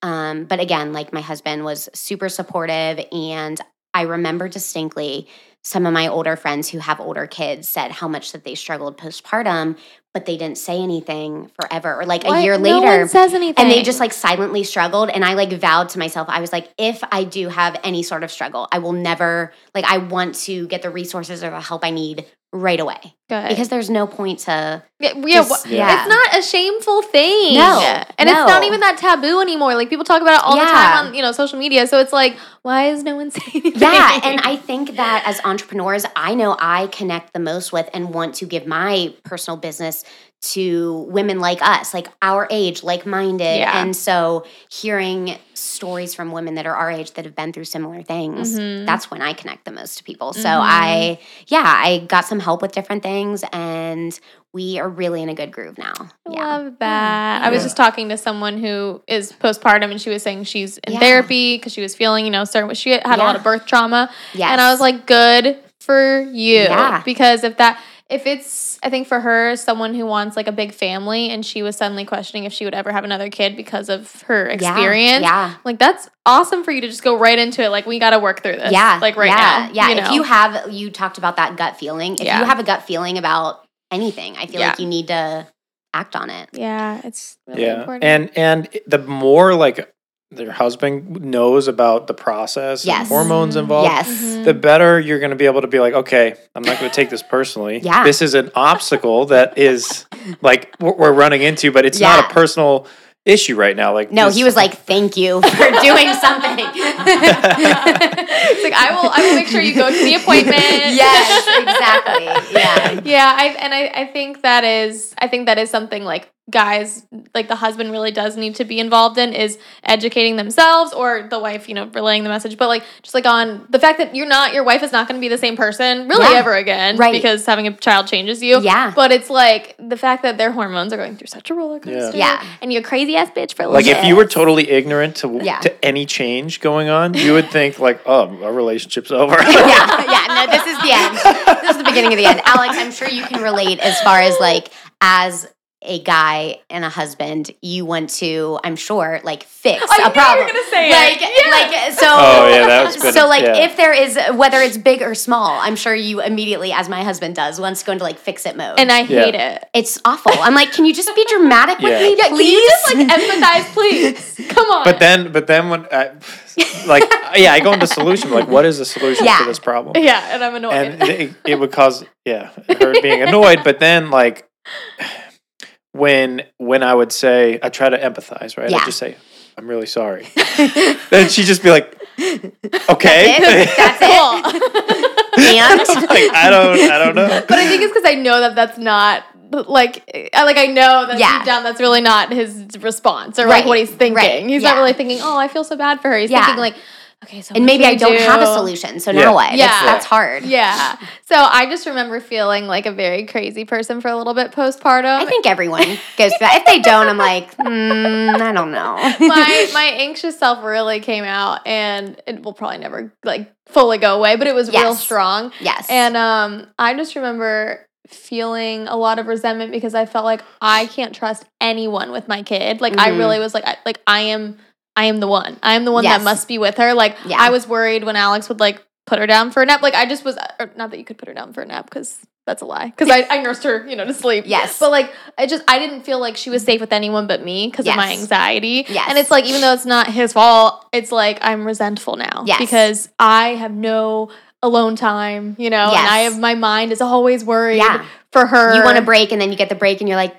Um, but again, like my husband was super supportive. And I remember distinctly some of my older friends who have older kids said how much that they struggled postpartum, but they didn't say anything forever or like a
What?
year
No
later.
one says anything.
and they just like silently struggled. And I like vowed to myself, I was like, if I do have any sort of struggle, I will never, like, I want to get the resources or the help I need right away
Good.
because there's no point to
yeah, yeah,
just-
wh-
yeah.
it's not a shameful thing.
No,
and it's not even that taboo anymore. Like people talk about it all the time on you know social media. So it's like, why is no one saying anything?
Yeah, and I think that as entrepreneurs, I know I connect the most with and want to give my personal business to women like us, like our age, like minded.
Yeah.
And so hearing stories from women that are our age that have been through similar things,
Mhm.
that's when I connect the most to people. So
Mhm.
I, yeah, I got some help with different things and we are really in a good groove now.
I
Yeah.
love that. I was just talking to someone who is postpartum, and she was saying she's in
Yeah.
therapy because she was feeling, you know, certain. She had a lot of birth trauma,
Yes.
and I was like, "Good for you,"
Yeah.
because if that, if it's, I think for her, someone who wants like a big family, and she was suddenly questioning if she would ever have another kid because of her experience.
Yeah.
Like that's awesome for you to just go right into it. Like we got to work through this.
Yeah.
Like right
yeah,
now.
Yeah.
You
if you have, you talked about that gut feeling. If
Yeah.
you have a gut feeling about anything, I feel
Yeah.
like you need to act on it.
yeah, it's really
yeah
important.
and and the more like their husband knows about the process, and
Yes.
hormones involved,
Yes.
Mhm.
the better you're going to be able to be like, okay, I'm not going to take this personally.
Yeah.
This is an obstacle that is like what we're running into, but it's not a personal issue right now. Like,
No,
this-
he was like, "Thank you for doing something."
it's like I will I will make sure you go to the appointment.
yes, exactly. Yeah.
yeah, I and I, I think that is I think that is something like guys like the husband really does need to be involved in is educating themselves or the wife, you know, relaying the message. But like just like on the fact that you're not your wife is not gonna be the same person really
Yeah.
ever again.
Right.
Because having a child changes you.
Yeah.
But it's like the fact that their hormones are going through such a roller coaster.
Yeah.
And you're a crazy ass bitch for
like
little
if you were totally ignorant to
Yeah.
to any change going on, you would think like, oh, our relationship's over.
yeah, yeah. No, this is the end. This is the beginning of the end. Alex, I'm sure you can relate as far as like as a guy and a husband, you want to, I'm sure, like fix
I knew
a
you were
problem.
gonna say it.
like,
Yeah.
like so.
Oh, yeah, that was good.
So like,
Yeah.
if there is whether it's big or small, I'm sure you immediately, as my husband does, wants to go into like fix it mode.
and I
Yeah.
hate it.
it's awful. I'm like, can you just be dramatic with
Yeah.
me,
Yeah, can
please?
you just like empathize, please? Come on.
But then, but then when, I, like, yeah, I go into solution. Like, what is the solution
Yeah.
to this problem?
yeah, and I'm annoyed.
And it, it would cause, yeah, her being annoyed. But then, like, when when I would say, I try to empathize, right?
Yeah.
I just say, I'm really sorry. then she'd just be like, okay.
That's it.
Cool.
And
like, I don't, I don't know.
but I think it's because I know that that's not like I like I know that
Yeah.
deep down that's really not his response or like what he's thinking.
right,
He's
yeah.
not really thinking, "Oh, I feel so bad for her." He's
Yeah.
thinking like, "Okay, so
and maybe I don't
do?"
have a solution. So
Yeah.
now what?
Yeah.
That's, that's hard.
Yeah. So I just remember feeling like a very crazy person for a little bit postpartum.
I think everyone goes through that. If they don't, I'm like, hmm, I don't know.
my my anxious self really came out and it will probably never like fully go away, but it was real strong.
yes.
And um, I just remember feeling a lot of resentment because I felt like I can't trust anyone with my kid. Like I
Mhm.
really was like, I, like I am, I am the one. I am the one
Yes.
that must be with her. Like
Yeah.
I was worried when Alex would like put her down for a nap. Like I just was, uh, not that you could put her down for a nap because that's a lie. Because I, I nursed her, you know, to sleep.
Yes.
But like I just I didn't feel like she was safe with anyone but me because of my anxiety.
Yes.
And it's like even though it's not his fault, it's like I'm resentful now.
Yes.
Because I have no alone time, you know, and I have my mind is always worried
Yeah.
for her.
you want to break, and then you get the break, and you're like,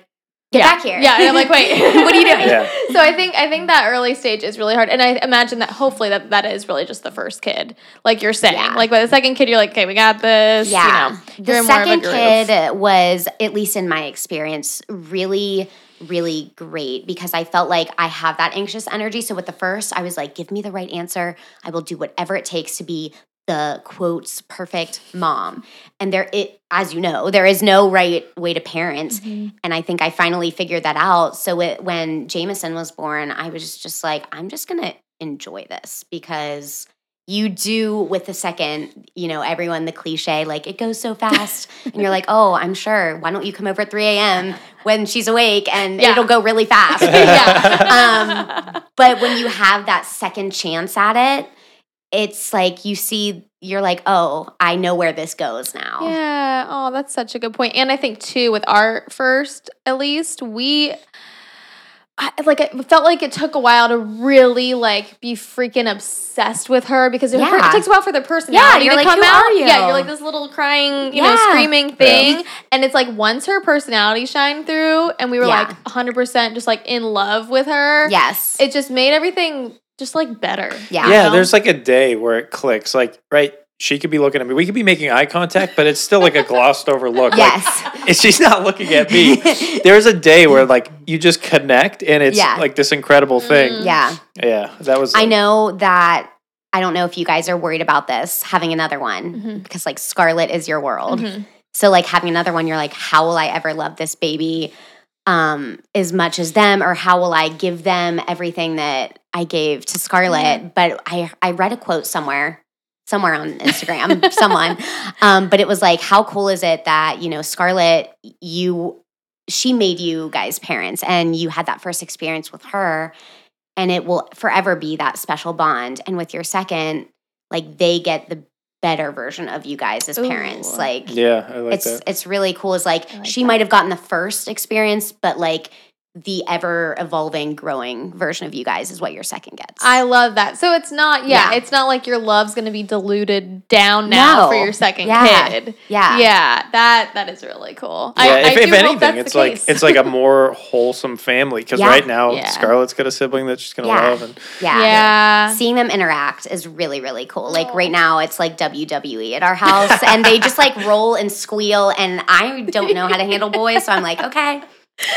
get
yeah.
back here.
Yeah, and I'm like, wait,
What are you doing?
Yeah.
So I think I think that early stage is really hard, and I imagine that hopefully that that is really just the first kid, like you're saying.
Yeah.
Like by the second kid, you're like, okay, we got this.
Yeah.
You know,
the
you're in more of a
second
groove.
kid was, at least in my experience, really, really great because I felt like I have that anxious energy. So with the first, I was like, give me the right answer. I will do whatever it takes to be the quotes perfect mom. And there it as you know, there is no right way to parent.
Mhm.
And I think I finally figured that out. So it, when Jameson was born, I was just like, I'm just going to enjoy this because you do with the second, you know, everyone the cliche, like it goes so fast. and you're like, oh, I'm sure. Why don't you come over at 3 a.m. when she's awake and
Yeah.
it'll go really fast?
yeah.
um, but when you have that second chance at it, it's like you see, you're like, oh, I know where this goes now.
Yeah. Oh, that's such a good point. And I think too, with our first, at least we. I, like it felt like it took a while to really like be freaking obsessed with her because it,
Yeah.
it takes a while for the personality
you're
to
like,
come
"Who
out.
are you?"
Yeah, you're like this little crying, you know, screaming thing, and it's like once her personality shined through, and we were
Yeah.
like 100 percent just like in love with her.
Yes.
it just made everything just like better.
Yeah.
yeah,
know?
there's like a day where it clicks. Like, right, she could be looking at me. We could be making eye contact, but it's still like a glossed over look.
yes.
Like, if she's not looking at me. There's a day where like you just connect and it's
Yeah.
like this incredible thing.
Mm.
yeah.
Yeah, that was.
I know that I don't know if you guys are worried about this having another one
Mhm.
because like Scarlett is your world.
Mhm.
So like having another one, you're like, how will I ever love this baby um, as much as them, or how will I give them everything that I gave to Scarlett? But I I read a quote somewhere. Somewhere on Instagram, someone, um, but it was like, how cool is it that you know Scarlett, you, she made you guys parents, and you had that first experience with her, and it will forever be that special bond. And with your second, like they get the better version of you guys as parents. Like
Yeah, I like
it's
that.
it's really cool. Is like,
like
she
that.
might have gotten the first experience, but like the ever evolving, growing version of you guys is what your second gets.
I love that. So it's not, yeah,
Yeah.
it's not like your love's going to be diluted down now
No.
for your second
Yeah.
kid.
yeah.
Yeah, that that is really cool.
Yeah,
I,
if,
I
if anything, it's like
case.
it's like a more wholesome family because
Yeah.
right now
Yeah.
Scarlett's got a sibling that she's gonna
Yeah.
love, and
Yeah.
yeah.
Seeing them interact is really, really cool. Like
Aw.
right now, it's like WWE at our house, and they just like roll and squeal. And I don't know how to handle boys, so I'm like, okay,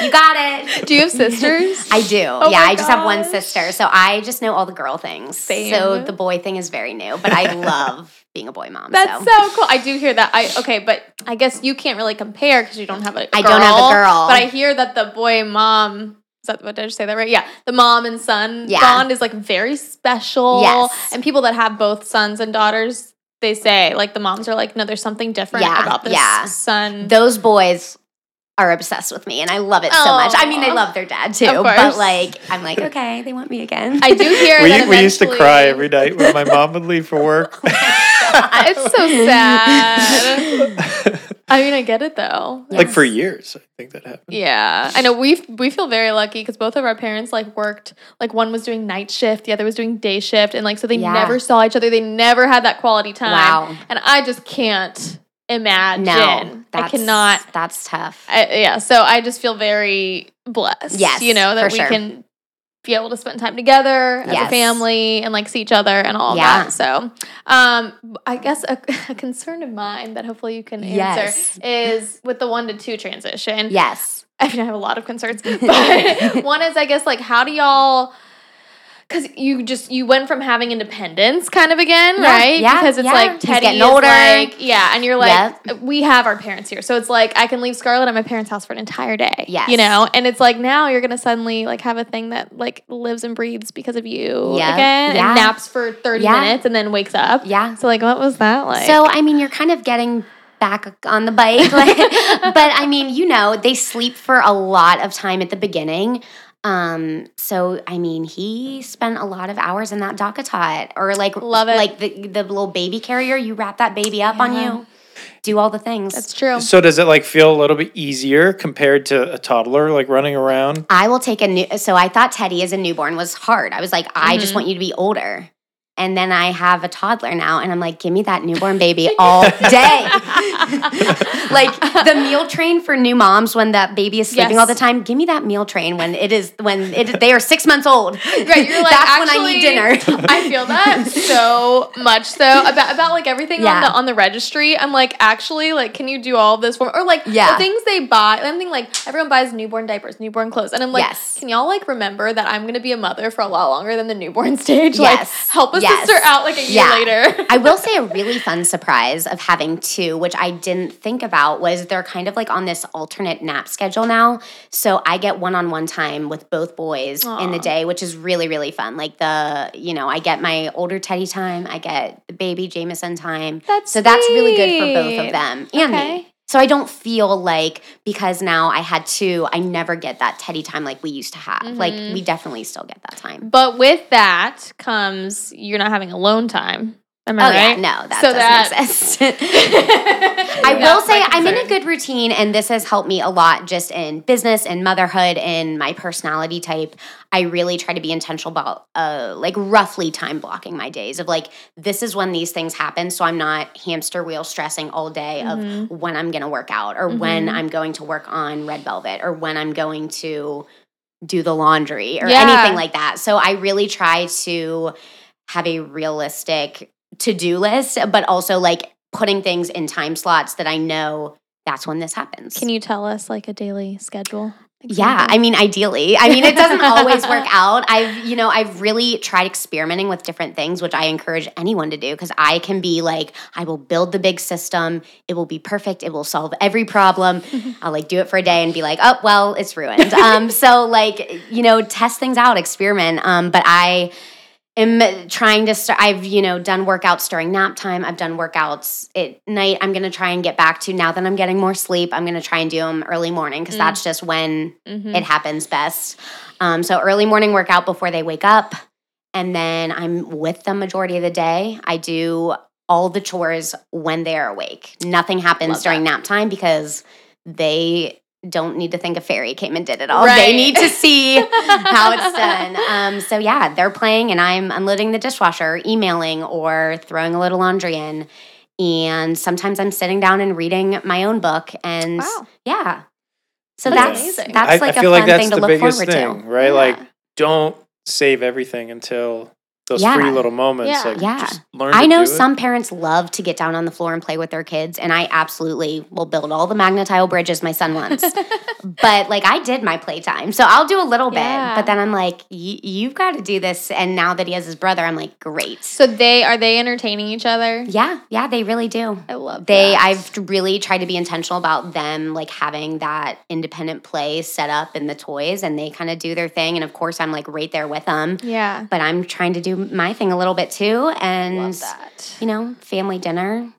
you got it.
Do you have sisters?
I do.
Oh
yeah, I just have one sister, so I just know all the girl things.
Same.
So the boy thing is very new, but I love being a boy mom.
That's
so.
so cool. I do hear that. I okay, but I guess you can't really compare because you don't have a.
I don't have a
girl,
girl.
But I hear that the boy mom. Is that what did I just say that right? Yeah, the mom and son
Yeah.
bond is like very special.
Yes.
and people that have both sons and daughters, they say like the moms are like, no, there's something different
Yeah,
about this
yeah.
son.
Those boys are obsessed with me, and I love it so much. I mean, they love their dad too,
Of
but like, I'm like, okay, they want me again.
I do hear
we,
that
we used to cry every night when my mom would leave for work.
It's so sad. I mean, I get it though.
like for years, I think that happened.
Yeah, I know we we feel very lucky because both of our parents like worked like one was doing night shift, the other was doing day shift, and like so they
Yeah.
never saw each other. They never had that quality time.
Wow.
and I just can't imagine.
No,
I
that's,
cannot.
That's tough.
I, yeah, so I just feel very blessed.
Yes,
you know that we
sure.
can be able to spend time together as a family and like see each other and all
Yeah.
that. So, um, I guess a, a concern of mine that hopefully you can answer
Yes.
is with the one to two transition.
yes.
I mean, I have a lot of concerns, but one is, I guess, like, how do y'all? Because you just you went from having independence kind of again,
Yeah,
right?
yeah,
because it's
yeah.
like
He's
Teddy is
older.
like, yeah, and you're like,
Yep.
we have our parents here, so it's like I can leave Scarlett at my parents' house for an entire day,
Yeah,
you know, and it's like now you're gonna suddenly like have a thing that like lives and breathes because of you
Yeah,
again,
yeah.
and naps for thirty minutes and then wakes up.
Yeah.
So like, what was that like?
So I mean, you're kind of getting back on the bike, like, but I mean, you know, they sleep for a lot of time at the beginning. Um, so I mean, he spent a lot of hours in that DACA or like,
Love it.
like the the little baby carrier. You wrap that baby up on you, do all the things.
that's true.
So does it like feel a little bit easier compared to a toddler like running around?
I will take a new. So I thought Teddy as a newborn was hard. I was like, I just
Mhm.
want you to be older. And then I have a toddler now, and I'm like, give me that newborn baby all day. like the meal train for new moms when that baby is sleeping
Yes.
all the time. Give me that meal train when it is when it they are six months old.
Right, you're like
that's when I need
actually,
dinner.
I feel that so much so about about like everything on the on the registry. I'm like, actually, like, can you do all this for me? Or like
Yeah.
the things they buy. I'm thinking like everyone buys newborn diapers, newborn clothes, and I'm like,
Yes.
can y'all like remember that I'm gonna be a mother for a lot longer than the newborn stage?
Yes.
Like, help a
Yes.
sister out like a year
Yeah.
later.
I will say a really fun surprise of having two, which I didn't think about, was they're kind of like on this alternate nap schedule now. So I get one on one time with both boys in the day, which is really, really fun. Like the, you know, I get my older Teddy time, I get the baby Jameson time.
That's
So that's really good for both of them and
Okay.
me. So I don't feel like because now I had two, I never get that Teddy time like we used to have. Like
Mhm.
we definitely still get that time.
But with that comes you're not having alone time. Am I
Oh
right?
yeah, no, that
So
doesn't
that-
exist. I
That's
will say I'm in a good routine, and this has helped me a lot just in business and motherhood and my personality type. I really try to be intentional about uh, like roughly time blocking my days of like this is when these things happen, so I'm not hamster wheel stressing all day
Mhm.
of when I'm going to work out or when
Mhm.
I'm going to work on red velvet or when I'm going to do the laundry or
Yeah.
anything like that. So I really try to have a realistic to-do list, but also like putting things in time slots that I know that's when this happens.
Can you tell us like a daily schedule?
Yeah. I mean ideally. I mean it doesn't always work out. I've you know, I've really tried experimenting with different things which I encourage anyone to do because I can be like I will build the big system, it will be perfect, it will solve every problem. I'll like do it for a day and be like, "Oh, well, it's ruined." um so like, you know, test things out, experiment. Um but I am trying to start i've you know done workouts during nap time. I've done workouts at night. I'm going to try and get back to now that i'm getting more sleep i'm going to try and do them early morning because
Mm.
that's just when
Mhm.
it happens best. Um, so early morning workout before they wake up and then i'm with them majority of the day. I do all the chores when they're awake. Nothing happens
Love
during nap time because they don't need to think a fairy came and did it all.
Right.
They need to see how it's done. Um, so yeah, they're playing, and I'm unloading the dishwasher, emailing, or throwing a little laundry in. And sometimes I'm sitting down and reading my own book, and
Wow.
yeah. So
That's
that's that's
I,
like
I feel
a
like
fun
that's
thing to
the
look
biggest
forward
thing,
to.
right?
Yeah.
Like, don't save everything until those
Yeah.
free little moments.
Yeah.
Like,
Yeah.
just learn.
I
to
know
do it.
some parents love to get down on the floor and play with their kids, and I absolutely will build all the Magna-Tile bridges my son wants. but like I did my playtime, so I'll do a little
Yeah.
bit. But then I'm like, "Y- you've got to do this. And now that he has his brother, I'm like, great.
So they are they entertaining each other?
Yeah, yeah, they really do.
I love
They,
that.
I've really tried to be intentional about them, like having that independent play set up in the toys, and they kind of do their thing. And of course, I'm like right there with them.
yeah.
But I'm trying to do my thing a little bit too, and you know, family dinner.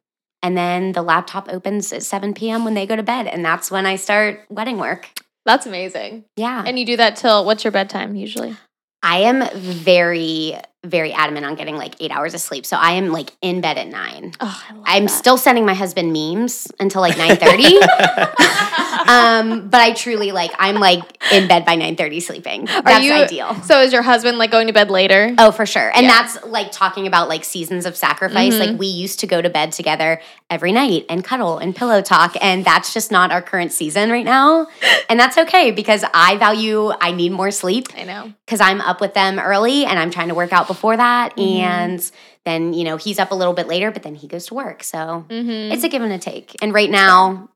And then the laptop opens at 7 p.m. when they go to bed. And that's when I start wedding work.
That's amazing.
Yeah.
And you do that till what's your bedtime usually?
I am very, very adamant on getting like eight hours of sleep. So I am like in bed at nine.
Oh, I love
I'm
that.
still sending my husband memes until like 9.30. um, but I truly like, I'm like in bed by 9.30 sleeping. That's
you-
ideal.
So is your husband like going to bed later?
Oh, for sure. And
Yeah.
that's like talking about like seasons of sacrifice.
Mhm.
Like we used to go to bed together every night and cuddle and pillow talk. And that's just not our current season right now. And that's okay because I value, I need more sleep
I know.
because I'm up with them early and I'm trying to work out before that.
Mhm.
And then, you know, he's up a little bit later, but then he goes to work. So
Mm-hmm.
it's a give and a take. And right now,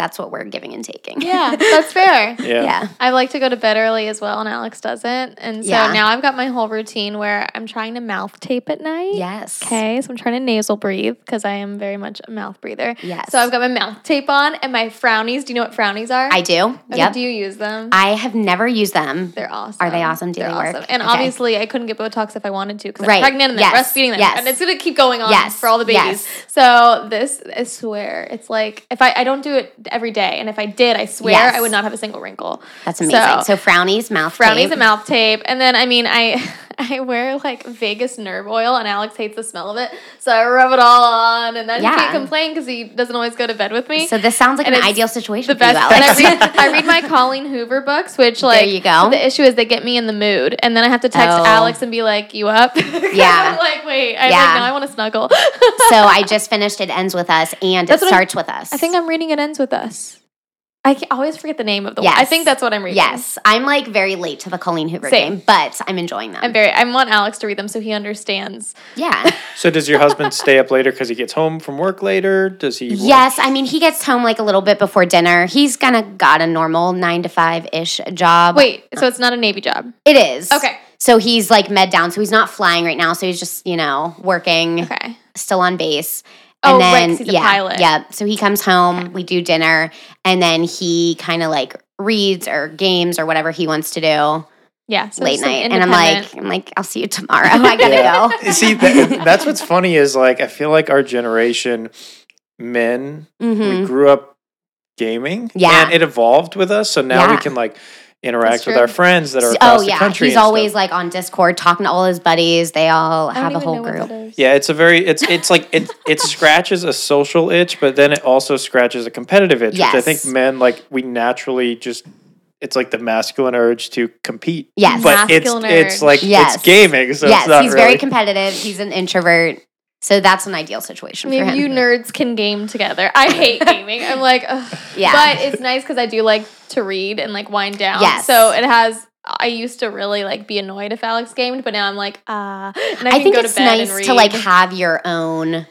that's what we're giving and taking.
yeah, that's fair.
Yeah.
yeah.
I like to go to bed early as well, and Alex doesn't. And so
Yeah.
now I've got my whole routine where I'm trying to mouth tape at night.
Yes.
Okay, so I'm trying to nasal breathe because I am very much a mouth breather.
Yes.
So I've got my mouth tape on and my frownies. Do you know what frownies are?
I do.
Okay,
Yep.
Do you use them?
I have never used them.
They're awesome.
Are they awesome? Do
They're
they work?
awesome. And
Okay.
obviously, I couldn't get Botox if I wanted to because
Right.
I'm pregnant and
Yes.
breastfeeding them,
Yes.
and it's gonna keep going on
Yes.
for all the babies.
Yes.
So this, I swear, it's like if I I don't do it every day, and if I did, I swear
Yes.
I would not have a single wrinkle.
That's amazing.
So-
So, frownies, mouth
Frownies
tape.
and mouth tape, and then I mean I I wear like vagus nerve oil, and Alex hates the smell of it, so I rub it all on, and then
Yeah.
he can't complain because he doesn't always go to bed with me.
So this sounds like
And
an ideal situation
the
for you,
best. And I read, I read my Colleen Hoover books, which like
you go.
The issue is they get me in the mood, and then I have to text
Oh.
Alex and be like, "You up?"
Yeah.
I'm like, wait, I
Yeah.
like now I want to snuggle.
so I just finished It Ends With Us and
That's
It
I'm-
Starts With Us.
I think I'm reading. It ends with us. I always forget the name of the one. I think that's what I'm reading.
Yes. I'm like very late to the Colleen Hoover
Same.
game, but I'm enjoying them.
I'm very. I want Alex to read them so he understands.
yeah.
So does your husband stay up later because he gets home from work later? Does he?
yes. I mean, he gets home like a little bit before dinner. He's kind of got a normal nine to five ish job.
Wait, so it's not a Navy job?
It is.
Okay.
So he's like med down. So he's not flying right now. So he's just, you know, working,
Okay.
still on base.
Oh,
And
right,
then,
'cause he's a
yeah,
pilot.
yeah. So he comes home, we do dinner, and then he kind of like reads or games or whatever he wants to do
Yeah. So
late night. And I'm like, I'm like, I'll see you tomorrow. I gotta go.
See, that, that's what's funny is like I feel like our generation, men, we
hmm
grew up gaming.
Yeah.
and it evolved with us. So now we can like interact with our friends that are oh, across
Oh
the
yeah,
country.
he's
and stuff.
always like on Discord talking to all his buddies. They all
I
have a whole group.
Yeah, it's a very it's it's like it it scratches a social itch, but then it also scratches a competitive itch, which I think men like we naturally just it's like the masculine urge to compete.
Yes.
But it's
Masculine
it's
urge.
like
Yes.
it's gaming, so
yes,
it's not
he's
really.
very competitive. He's an introvert, so that's an ideal situation for
Maybe
him.
you nerds can game together. I hate gaming. I'm like, Ugh.
Yeah.
But it's nice because I do like to read and like wind down.
Yes.
So it has. I used to really like be annoyed if Alex gamed, but now I'm like, ah, and I,
I,
can
think
go
it's
to bed
nice
and read.
to like have your own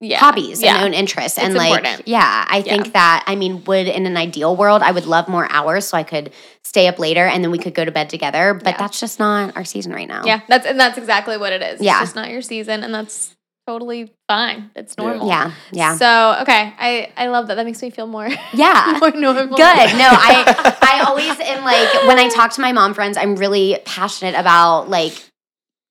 yeah.
hobbies
yeah.
and own interests,
It's
and like
important.
yeah, I
Yeah.
think that I mean, would in an ideal world, I would love more hours so I could stay up later and then we could go to bed together. But
Yeah.
that's just not our season right now.
Yeah, that's and that's exactly what it is.
Yeah.
It's just not your season, and that's totally fine. It's normal.
yeah, yeah,
So okay, I I love that. That makes me feel more
yeah.
more normal.
Good. No, I I always am like when I talk to my mom friends, I'm really passionate about like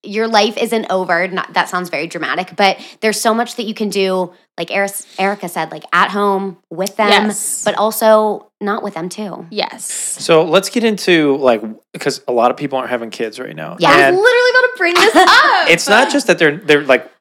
your life isn't over. Not, that sounds very dramatic, but there's so much that you can do. Like Eris, Erica said, like at home with them,
Yes.
but also not with them too.
Yes.
So let's get into like because a lot of people aren't having kids right now.
Yeah.
I was literally about to bring this up.
it's not just that they're they're like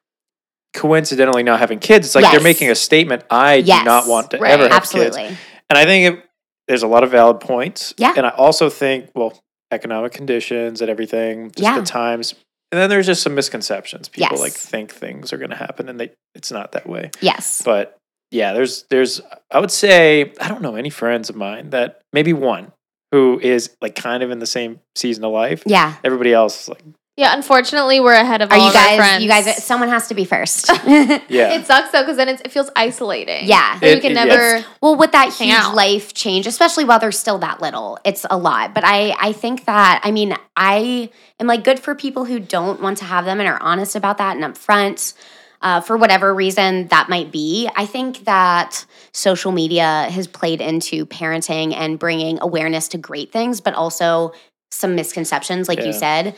coincidentally not having kids. It's like they're making a statement. I
Yes.
do not want to
Right.
ever have kids. And I think it, there's a lot of valid points.
Yeah.
And I also think, well, economic conditions and everything, just
Yeah.
the times. And then there's just some misconceptions. People
Yes.
like think things are going to happen and they it's not that way.
Yes.
But yeah, there's there's I would say I don't know any friends of mine that maybe one who is like kind of in the same season of life.
Yeah.
Everybody else is like
Yeah, unfortunately, we're ahead of
Are
all
you
of our
guys?
friends.
You guys. Someone has to be first.
yeah.
It sucks though because then it's, it feels isolating.
Yeah.
Like, we can
it-
never.
Well, with that
Hang
huge
out.
life change, especially while they're still that little, it's a lot. But I, I think that I mean, I am like good for people who don't want to have them and are honest about that and upfront. Uh, for whatever reason that might be, I think that social media has played into parenting and bringing awareness to great things, but also some misconceptions, like
Yeah.
you said.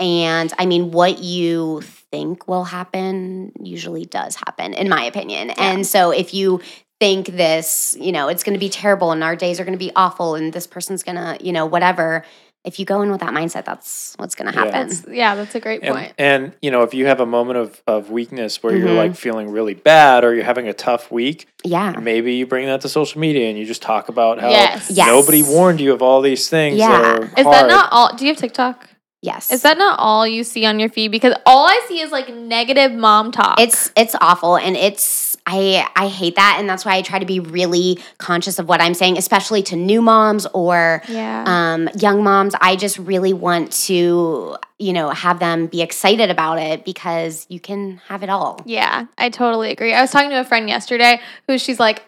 And I mean, what you think will happen usually does happen, in my opinion. And so if you think this, you know, it's going to be terrible and our days are going to be awful and this person's going to, you know, whatever. If you go in with that mindset, that's what's going to
Yeah.
happen.
That's, yeah, that's a great
And,
point.
and you know, if you have a moment of, of weakness where you're
Mhm.
like feeling really bad or you're having a tough week,
Yeah.
maybe you bring that to social media and you just talk about how
Yes.
Yes.
nobody warned you of all these things
Yeah.
that are
Is
hard.
that not all? Do you have TikTok?
Yes.
Is that not all you see on your feed? Because all I see is like negative mom talk.
It's it's awful and it's I I hate that and that's why I try to be really conscious of what I'm saying, especially to new moms or
yeah.
um, young moms. I just really want to, you know, have them be excited about it because you can have it all.
Yeah, I totally agree. I was talking to a friend yesterday who she's like,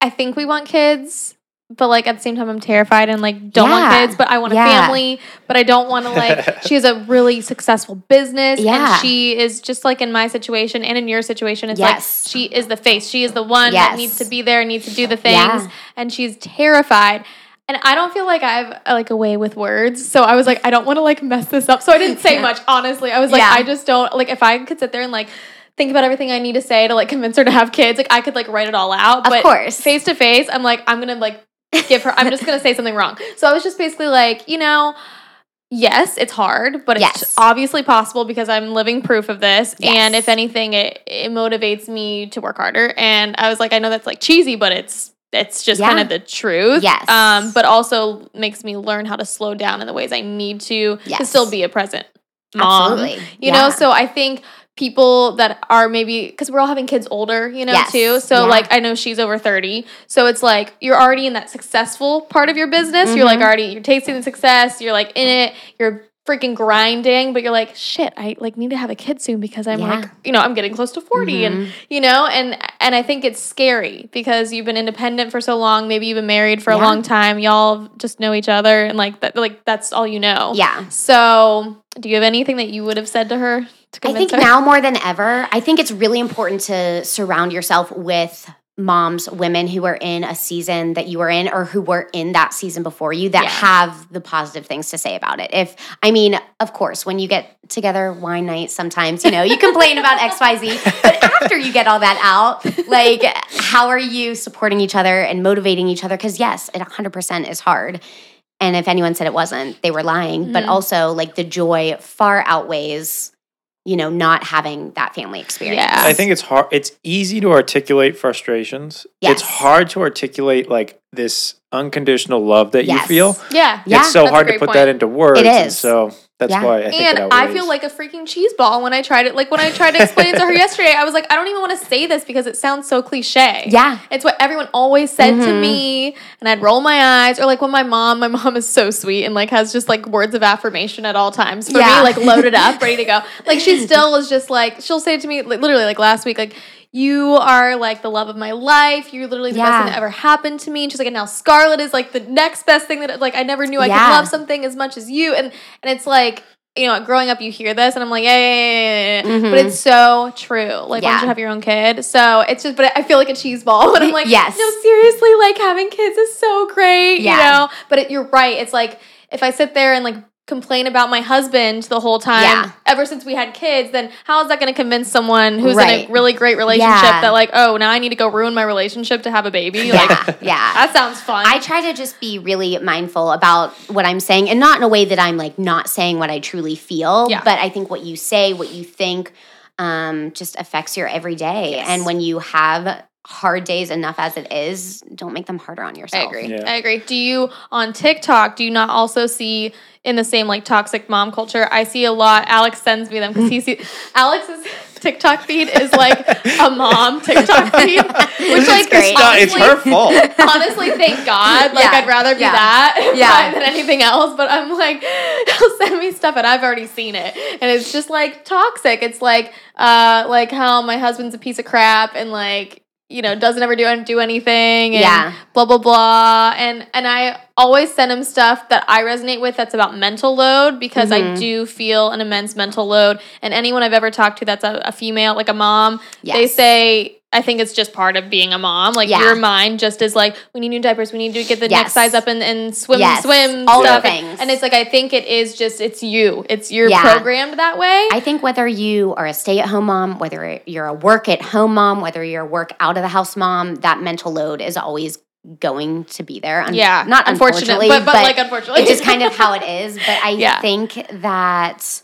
I think we want kids, but like at the same time, I'm terrified and like don't want kids, but I want a family, but I don't want to like. she has a really successful business,
Yeah.
and she is just like in my situation and in your situation. It's
Yes.
like she is the face. She is the one
Yes.
that needs to be there, needs to do the things,
Yeah.
and she's terrified. And I don't feel like I have uh, like a way with words. So I was like, I don't want to like mess this up. So I didn't say much, honestly. I was like,
Yeah.
I just don't like if I could sit there and like think about everything I need to say to like convince her to have kids, like I could like write it all out. but Of
course.
Face to face, I'm like, I'm gonna like give her I'm just gonna say something wrong. So I was just basically like, you know, yes, it's hard, but it's
Yes.
obviously possible because I'm living proof of this. And if anything, it, it motivates me to work harder. And I was like, I know that's like cheesy, but it's it's just
Yeah.
kind of the truth.
Yes.
Um, but also makes me learn how to slow down in the ways I need to to still be a present mom.
Absolutely.
You
Yeah.
know, so I think people that are maybe because we're all having kids older, you know,
Yes.
too. So
Yeah.
like I know she's over 30. So it's like you're already in that successful part of your business. You're mm-hmm.
like
already you're tasting the success, you're like in it, you're freaking grinding, but you're like, shit, I like need to have a kid soon because I'm
Yeah.
like, you know, I'm getting close to 40 and
Mhm.
you know, and and I think it's scary because you've been independent for so long, maybe you've been married for a long time, y'all just know each other and like that like that's all you know.
Yeah.
So, do you have anything that you would have said to her to
I think
her?
now more than ever, I think it's really important to surround yourself with moms, women who are in a season that you were in or who were in that season before you that
Yeah.
have the positive things to say about it. If I mean, of course, when you get together wine night sometimes, you know, you complain about XYZ, but after you get all that out, like how are you supporting each other and motivating each other cuz yes, it 100% is hard. And if anyone said it wasn't, they were lying, but
Mhm.
also like the joy far outweighs you know, not having that family experience.
Yeah.
I think it's hard. It's easy to articulate frustrations. It's hard to articulate like this unconditional love that you feel.
yeah.
Yeah,
it's so
that's
hard to put
point.
that into words.
It is.
and so that's
Yeah.
why I think
And I feel like a freaking cheese ball when I tried it. Like when I tried to explain it to her yesterday, I was like, I don't even want to say this because it sounds so cliche.
Yeah.
It's what everyone always said to
Mhm.
me, and I'd roll my eyes. Or like when my mom, my mom is so sweet and like has just like words of affirmation at all times for
Yeah.
me, like loaded up, ready to go. Like she still is just like she'll say to me, like, literally like last week, like you are like the love of my life. You're literally the best thing that ever happened to me. And she's like, and now Scarlett is like the next best thing that like I never knew I
Yeah.
could love something as much as you. And and it's like. You know, growing up, you hear this, and I'm like, yeah, yeah, yeah, yeah, yeah.
Mhm.
but it's so true. Like,
Yeah.
once you have your own kid, so it's just. But I feel like a cheese ball, and I'm like,
Yes.
no, seriously, like having kids is so great,
Yeah.
you know? But it, you're right. It's like if I sit there and like complain about my husband the whole time
Yeah.
ever since we had kids, then how is that going to convince someone who's in a really great relationship
Yeah.
that like, oh, now I need to go ruin my relationship to have a baby? Like
Yeah. yeah.
that sounds fun.
I try to just be really mindful about what I'm saying and not in a way that I'm like not saying what I truly feel,
Yeah.
but I think what you say, what you think um, just affects your everyday.
Yes.
And when you have hard days enough as it is. Don't make them harder on yourself.
I agree.
Yeah.
I agree. Do you on TikTok? Do you not also see in the same like toxic mom culture? I see a lot. Alex sends me them because he sees Alex's TikTok feed is like a mom TikTok feed, which
is
like
great.
No, it's
honestly-
her fault.
honestly, thank God. Like,
Yeah,
I'd rather be
yeah,
that
yeah.
than anything else. But I'm like, he'll send me stuff, and I've already seen it, and it's just like toxic. It's like, uh, like how my husband's a piece of crap, and like. You know, doesn't ever do do anything, and
Yeah.
blah blah blah, and and I always send him stuff that I resonate with. That's about mental load because I
Mhm.
do feel an immense mental load. And anyone I've ever talked to that's a, a female, like a mom, they say I think it's just part of being a mom. Like
Yeah.
your mind just is like, we need new diapers, we need to get the
Yes.
next size up and, and swim
Yes.
swim
All the things.
And it's like I think it is just it's you. It's you're
Yeah.
programmed that way.
I think whether you are a stay at home mom, whether you're a work at home mom, whether you're a work out of the house mom, that mental load is always going to be there. Un-
yeah.
Not unfortunately,
but, but, like unfortunately.
it's just kind of how it is. But I
Yeah.
think that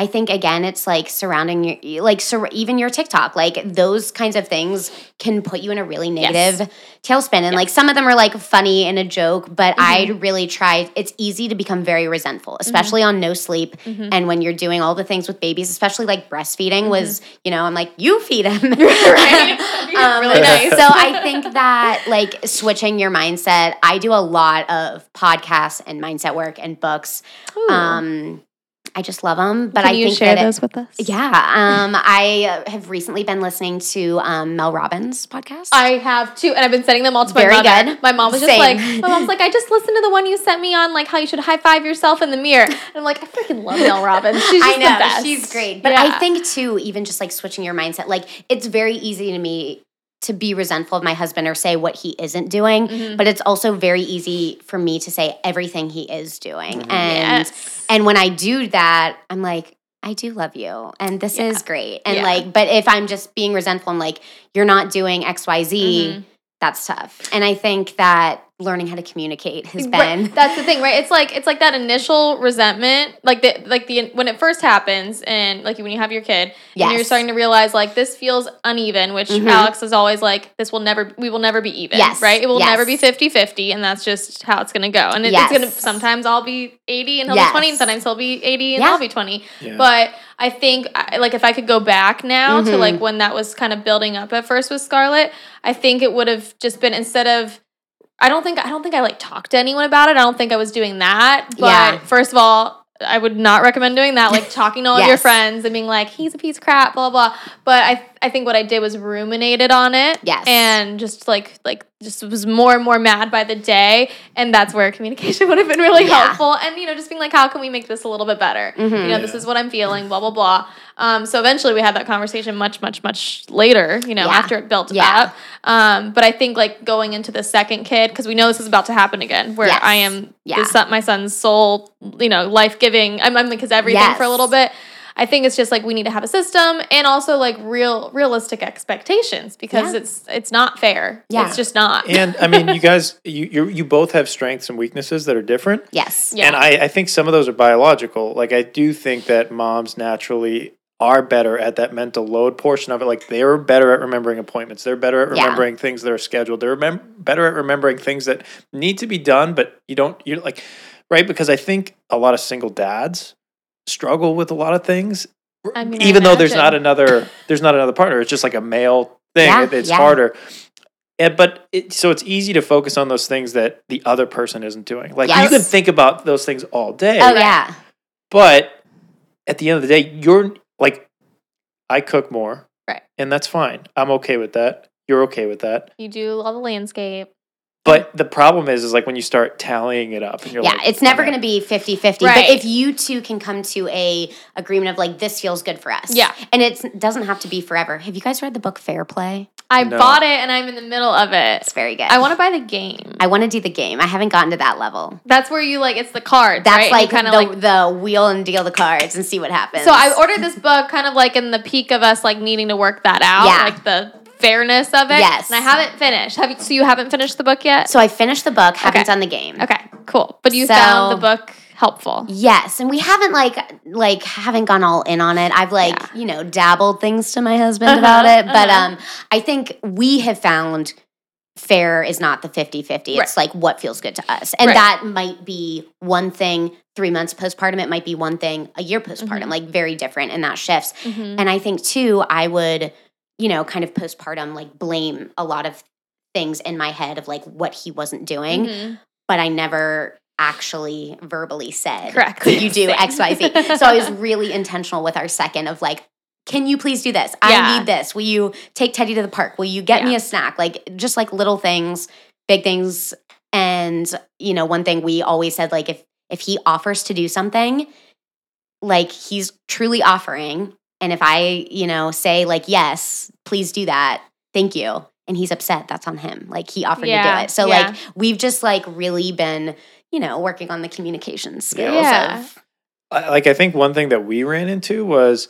I think again, it's like surrounding your like sur- even your TikTok, like those kinds of things can put you in a really
Yes.
negative tailspin. And like some of them are like funny and a joke, but I
Mm-hmm.
really try. It's easy to become very resentful, especially on no sleep
Mhm.
and when you're doing all the things with babies, especially like breastfeeding. Was you know I'm like you feed him,
Mm-hmm. Right?
Um,
really nice.
so I think that like switching your mindset, I do a lot of podcasts and mindset work and books.
Ooh.
Um, I just love them, but
Can
I
you
think
share
that it-
those with us?
yeah, um, I have recently been listening to um, Mel Robbins podcast.
I have too, and I've been sending them all to my
Very
mother.
good.
My mom was just
Same.
like, my mom's like, I just listened to the one you sent me on, like how you should high five yourself in the mirror. And I'm like, I freaking love Mel Robbins. She's just
I know
the best.
she's great, but
Yeah.
I think too, even just like switching your mindset, like it's very easy to me to be resentful of my husband or say what he isn't doing,
Mhm.
but it's also very easy for me to say everything he is doing,
Mhm.
and
yes.
and when I do that, I'm like. I do love you, and this
Yeah.
is great. And
Yeah.
like, but if I'm just being resentful, I'm like, you're not doing X, Y, Z.
Mhm.
That's tough. And I think that learning how to communicate has
Right,
been
That's the thing, right? It's like it's like that initial resentment, like the like the when it first happens, and like when you have your kid, and you're starting to realize like this feels uneven. Which
Mhm.
Alex is always like, this will never, we will never be even,
Yes,
right? It will
yes.
never be 50-50, and that's just how it's gonna go. And it,
Yes.
it's gonna sometimes I'll be eighty and he'll
Yes.
be twenty, and sometimes he'll be eighty and
Yeah.
I'll be twenty.
Yeah.
But I think like if I could go back now to
Mhm.
like when that was kind of building up at first with Scarlett, I think it would have just been instead of I don't think I don't think I like talked to anyone about it. I don't think I was doing that. But
Yeah.
first of all, I would not recommend doing that. Like talking to all of your friends and being like, "He's a piece of crap," blah blah. blah. But I I think what I did was ruminated on it.
Yes.
And just like like just was more and more mad by the day, and that's where communication would have been really
Yeah.
helpful. And you know, just being like, "How can we make this a little bit better?"
Mhm.
You know, this is what I'm feeling. Blah blah blah. Um, so eventually we had that conversation much much much later. You know,
Yeah.
after it built
Yeah.
up. Um, but I think like going into the second kid because we know this is about to happen again, where
Yes.
I am
Yeah.
son, my son's soul, you know, life giving. I'm, I'm like, because everything for a little bit. I think it's just like we need to have a system and also like real realistic expectations because
Yeah.
it's it's not fair.
Yeah.
It's just not.
and I mean, you guys, you you you both have strengths and weaknesses that are different.
Yes.
Yeah.
And I, I think some of those are biological. Like I do think that moms naturally are better at that mental load portion of it. Like they're better at remembering appointments. They're better at
Yeah.
remembering things that are scheduled. They're remem- better at remembering things that need to be done, but you don't. You're like, right? Because I think a lot of single dads struggle with a lot of things.
I mean,
even though there's not another, there's not another partner. It's just like a male thing.
Yeah,
It- it's
yeah.
harder. And, but it, so it's easy to focus on those things that the other person isn't doing. Like you can think about those things all day.
Oh yeah.
But at the end of the day, you're like, I cook more.
Right.
And that's fine. I'm okay with that. You're okay with that.
you do all the landscape.
But the problem is, is like when you start tallying it up and you're
Yeah,
like,
it's never
okay.
going to be 50-50.
Right.
But if you two can come to a agreement of like this feels good for us.
Yeah.
And it doesn't have to be forever. Have you guys read the book Fair Play?
I
No.
bought it and I'm in the middle of it.
It's very good.
I want to buy the game.
I want to do the game. I haven't gotten to that level.
That's where you like it's the cards.
That's like
kind of like
the wheel and deal the cards and see what happens.
So I ordered this book kind of like in the peak of us like needing to work that out,
Yeah.
like the fairness of it.
Yes.
And I haven't finished. Have you so you haven't finished the book yet?
So I finished the book, haven't
Okay.
done the game.
okay, cool. But you
So-
found the book helpful.
Yes, and we haven't like like haven't gone all in on it. I've like,
Yeah.
you know, dabbled things to my husband
Uh-huh,
about it, but
uh-huh.
um I think we have found fair is not the 50-50. It's like what feels good to us. And
Right.
that might be one thing 3 months postpartum, it might be one thing a year postpartum,
Mhm.
like very different and that shifts.
Mhm.
And I think too, I would, you know, kind of postpartum like blame a lot of things in my head of like what he wasn't doing,
Mhm.
but I never actually verbally said,
Correct.
Could you do
Same.
X, Y, Z? So I was really intentional with our second of like, can you please do this? I
Yeah.
need this. Will you take Teddy to the park? Will you get me a snack? Like just like little things, big things. And, you know, one thing we always said, like if if he offers to do something, like he's truly offering. And if I, you know, say like, yes, please do that, thank you. And he's upset, that's on him. Like he offered to do it. So
yeah.
like we've just like really been, you know, working on the communication skills
Yeah.
of
I- like I think one thing that we ran into was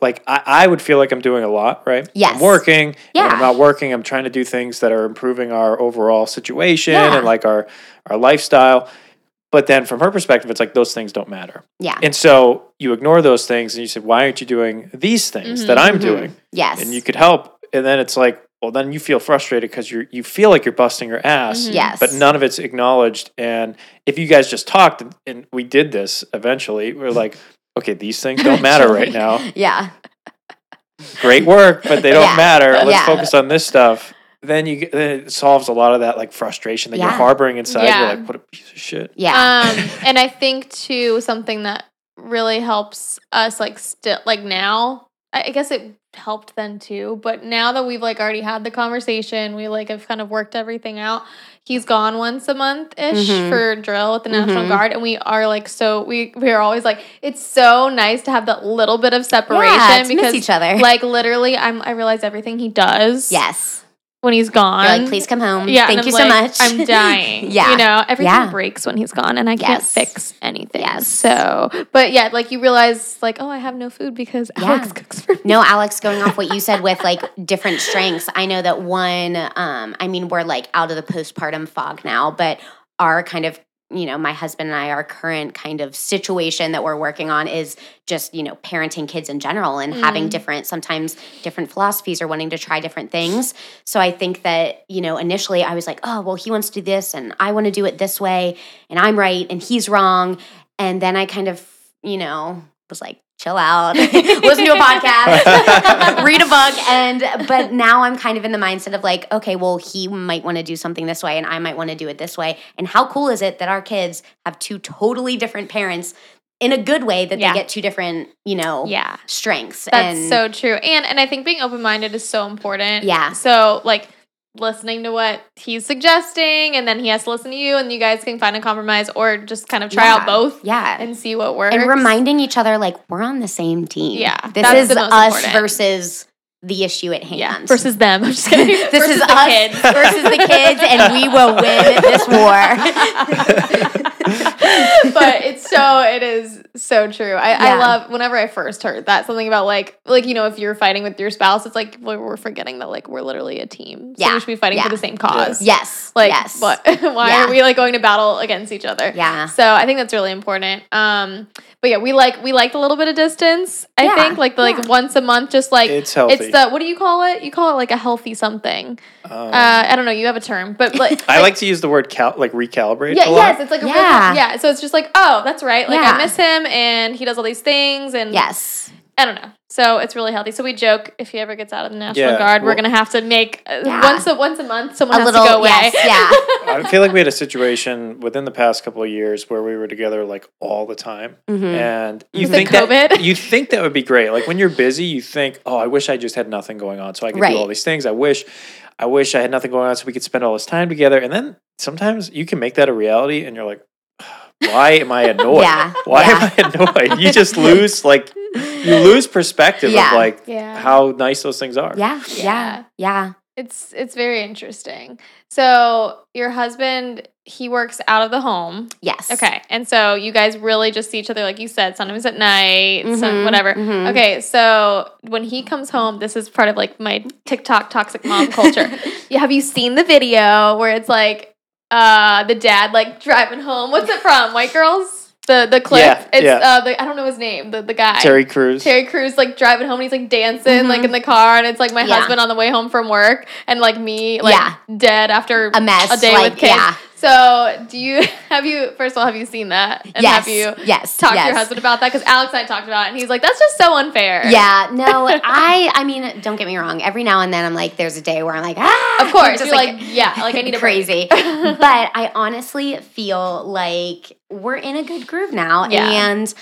like I, I would feel like I'm doing a lot, right?
Yes.
I'm working. and when I'm not working. I'm trying to do things that are improving our overall situation
Yeah.
and like our our lifestyle. But then from her perspective, it's like those things don't matter.
yeah.
And so you ignore those things and you say, why aren't you doing these things that I'm
Mhm.
doing?
Yes.
And you could help. And then it's like, well, then you feel frustrated because you you feel like you're busting your ass
Mhm.
yes.
but none of it's acknowledged. And if you guys just talked and, and we did this eventually, we're like, okay, these things don't matter right now.
Yeah.
Great work, but they don't
Yeah.
matter. Let's
Yeah.
focus on this stuff. Then you get, then it solves a lot of that like frustration that you're harboring inside.
Yeah.
You're like, what a piece of shit.
Yeah.
Um, and I think too something that really helps us like still like now. I I guess it helped then too, but now that we've like already had the conversation, we like have kind of worked everything out. He's gone once a month ish
Mhm.
for drill with the National
Mhm.
Guard, and we are like so we we are always like it's so nice to have that little bit of separation
yeah, to
because
miss each other.
like literally I'm I realize everything he does
yes.
When he's gone.
You're like, please come home.
Yeah,
Thank you so
like,
much.
I'm dying.
Yeah.
you know, everything
Yeah.
breaks when he's gone, and I can't
Yes.
fix anything.
Yes.
So, but yeah, like you realize, like, oh, I have no food because
Yeah.
Alex cooks for me.
No, Alex, going off what you said with like different strengths, I know that one, um, I mean, we're like out of the postpartum fog now, but our kind of, you know, my husband and I, our current kind of situation that we're working on is just, you know, parenting kids in general and having
Mm.
different, sometimes different philosophies or wanting to try different things. So I think that, you know, initially I was like, oh, well, he wants to do this and I want to do it this way and I'm right and he's wrong. And then I kind of, you know, was like, chill out, listen to a podcast, read a book. And, but now I'm kind of in the mindset of like, okay, well, he might want to do something this way and I might want to do it this way. And how cool is it that our kids have two totally different parents in a good way that
Yeah.
they get two different, you know,
Yeah,
strengths.
that's
and
so true. And and I think being open minded is so important.
Yeah.
So like listening to what he's suggesting, and then he has to listen to you, and you guys can find a compromise, or just kind of try
Yeah.
out both
Yeah.
and see what works.
and reminding each other like we're on the same team.
Yeah,
This
that's
is
the most
us
important.
versus the issue at hand.
yeah versus them. I'm just kidding.
this
Versus
is
the
us
kids.
versus the kids, and we will win this war.
but it's so it is so true. I, I love whenever I first heard that something about like like you know if you're fighting with your spouse, it's like we're, we're forgetting that like we're literally a team. So
Yeah.
we should be fighting
Yeah.
for the same cause.
yes,
Like
yes,
what? Why
Yeah.
are we like going to battle against each other?
yeah,
So I think that's really important. Um, but yeah, we like we liked a little bit of distance. I
Yeah,
think like the, like
yeah.
once a month, just like
It's healthy.
it's the what do you call it? You call it like a healthy something.
Um,
Uh, I don't know. You have a term, but like
I like to use the word cal- like recalibrate.
yeah,
a lot.
yes, it's like a
Yeah.
yeah. yeah. So it's just like, oh, that's right. Like
Yeah.
I miss him, and he does all these things, and
yes,
I don't know. So it's really healthy. So we joke if he ever gets out of the National
Yeah,
Guard, we're gonna have to make uh,
Yeah.
once a once a month. Someone
a
has
little
to go away.
yes, yeah,
I feel like we had a situation within the past couple of years where we were together like all the time,
Mhm.
and you
Is it
think that you think that would be great. Like when you're busy, you think, "Oh, I wish I just had nothing going on, so I could
Right.
do all these things. I wish, I wish I had nothing going on, so we could spend all this time together." And then sometimes you can make that a reality, and you're like, "Why am I annoyed?
Yeah,
Why
yeah.
am I annoyed?" You just lose like you lose perspective
Yeah.
of like
Yeah.
how nice those things are.
yeah,
Yeah.
yeah, yeah.
It's it's very interesting. So your husband he works out of the home.
Yes.
Okay. And so you guys really just see each other like you said sometimes at night, some
Mhm,
whatever.
mhm.
Okay, so when he comes home, this is part of like my TikTok toxic mom culture. Yeah, Have you seen the video where it's like uh the dad like driving home. What's it from? White Girls. The the clip.
Yeah,
it's
yeah.
uh the, I don't know his name. The the guy.
Terry Crews.
Terry Crews like driving home and he's like dancing like
Mhm.
in the car and it's like my
Yeah.
husband on the way home from work and like me like
Yeah.
dead after
A mess,
a day
like,
with kids.
yeah.
So do you have you first of all have you seen that and
yes.
have you
yes.
talked
yes.
to your husband about that because Alex and I talked about it and he's like that's just so unfair.
Yeah, no, I I mean, don't get me wrong. Every now and then I'm like there's a day where I'm like, ah
Of course,
just
you're like, yeah, like I need a break.
crazy. but I honestly feel like we're in a good groove now
Yeah.
and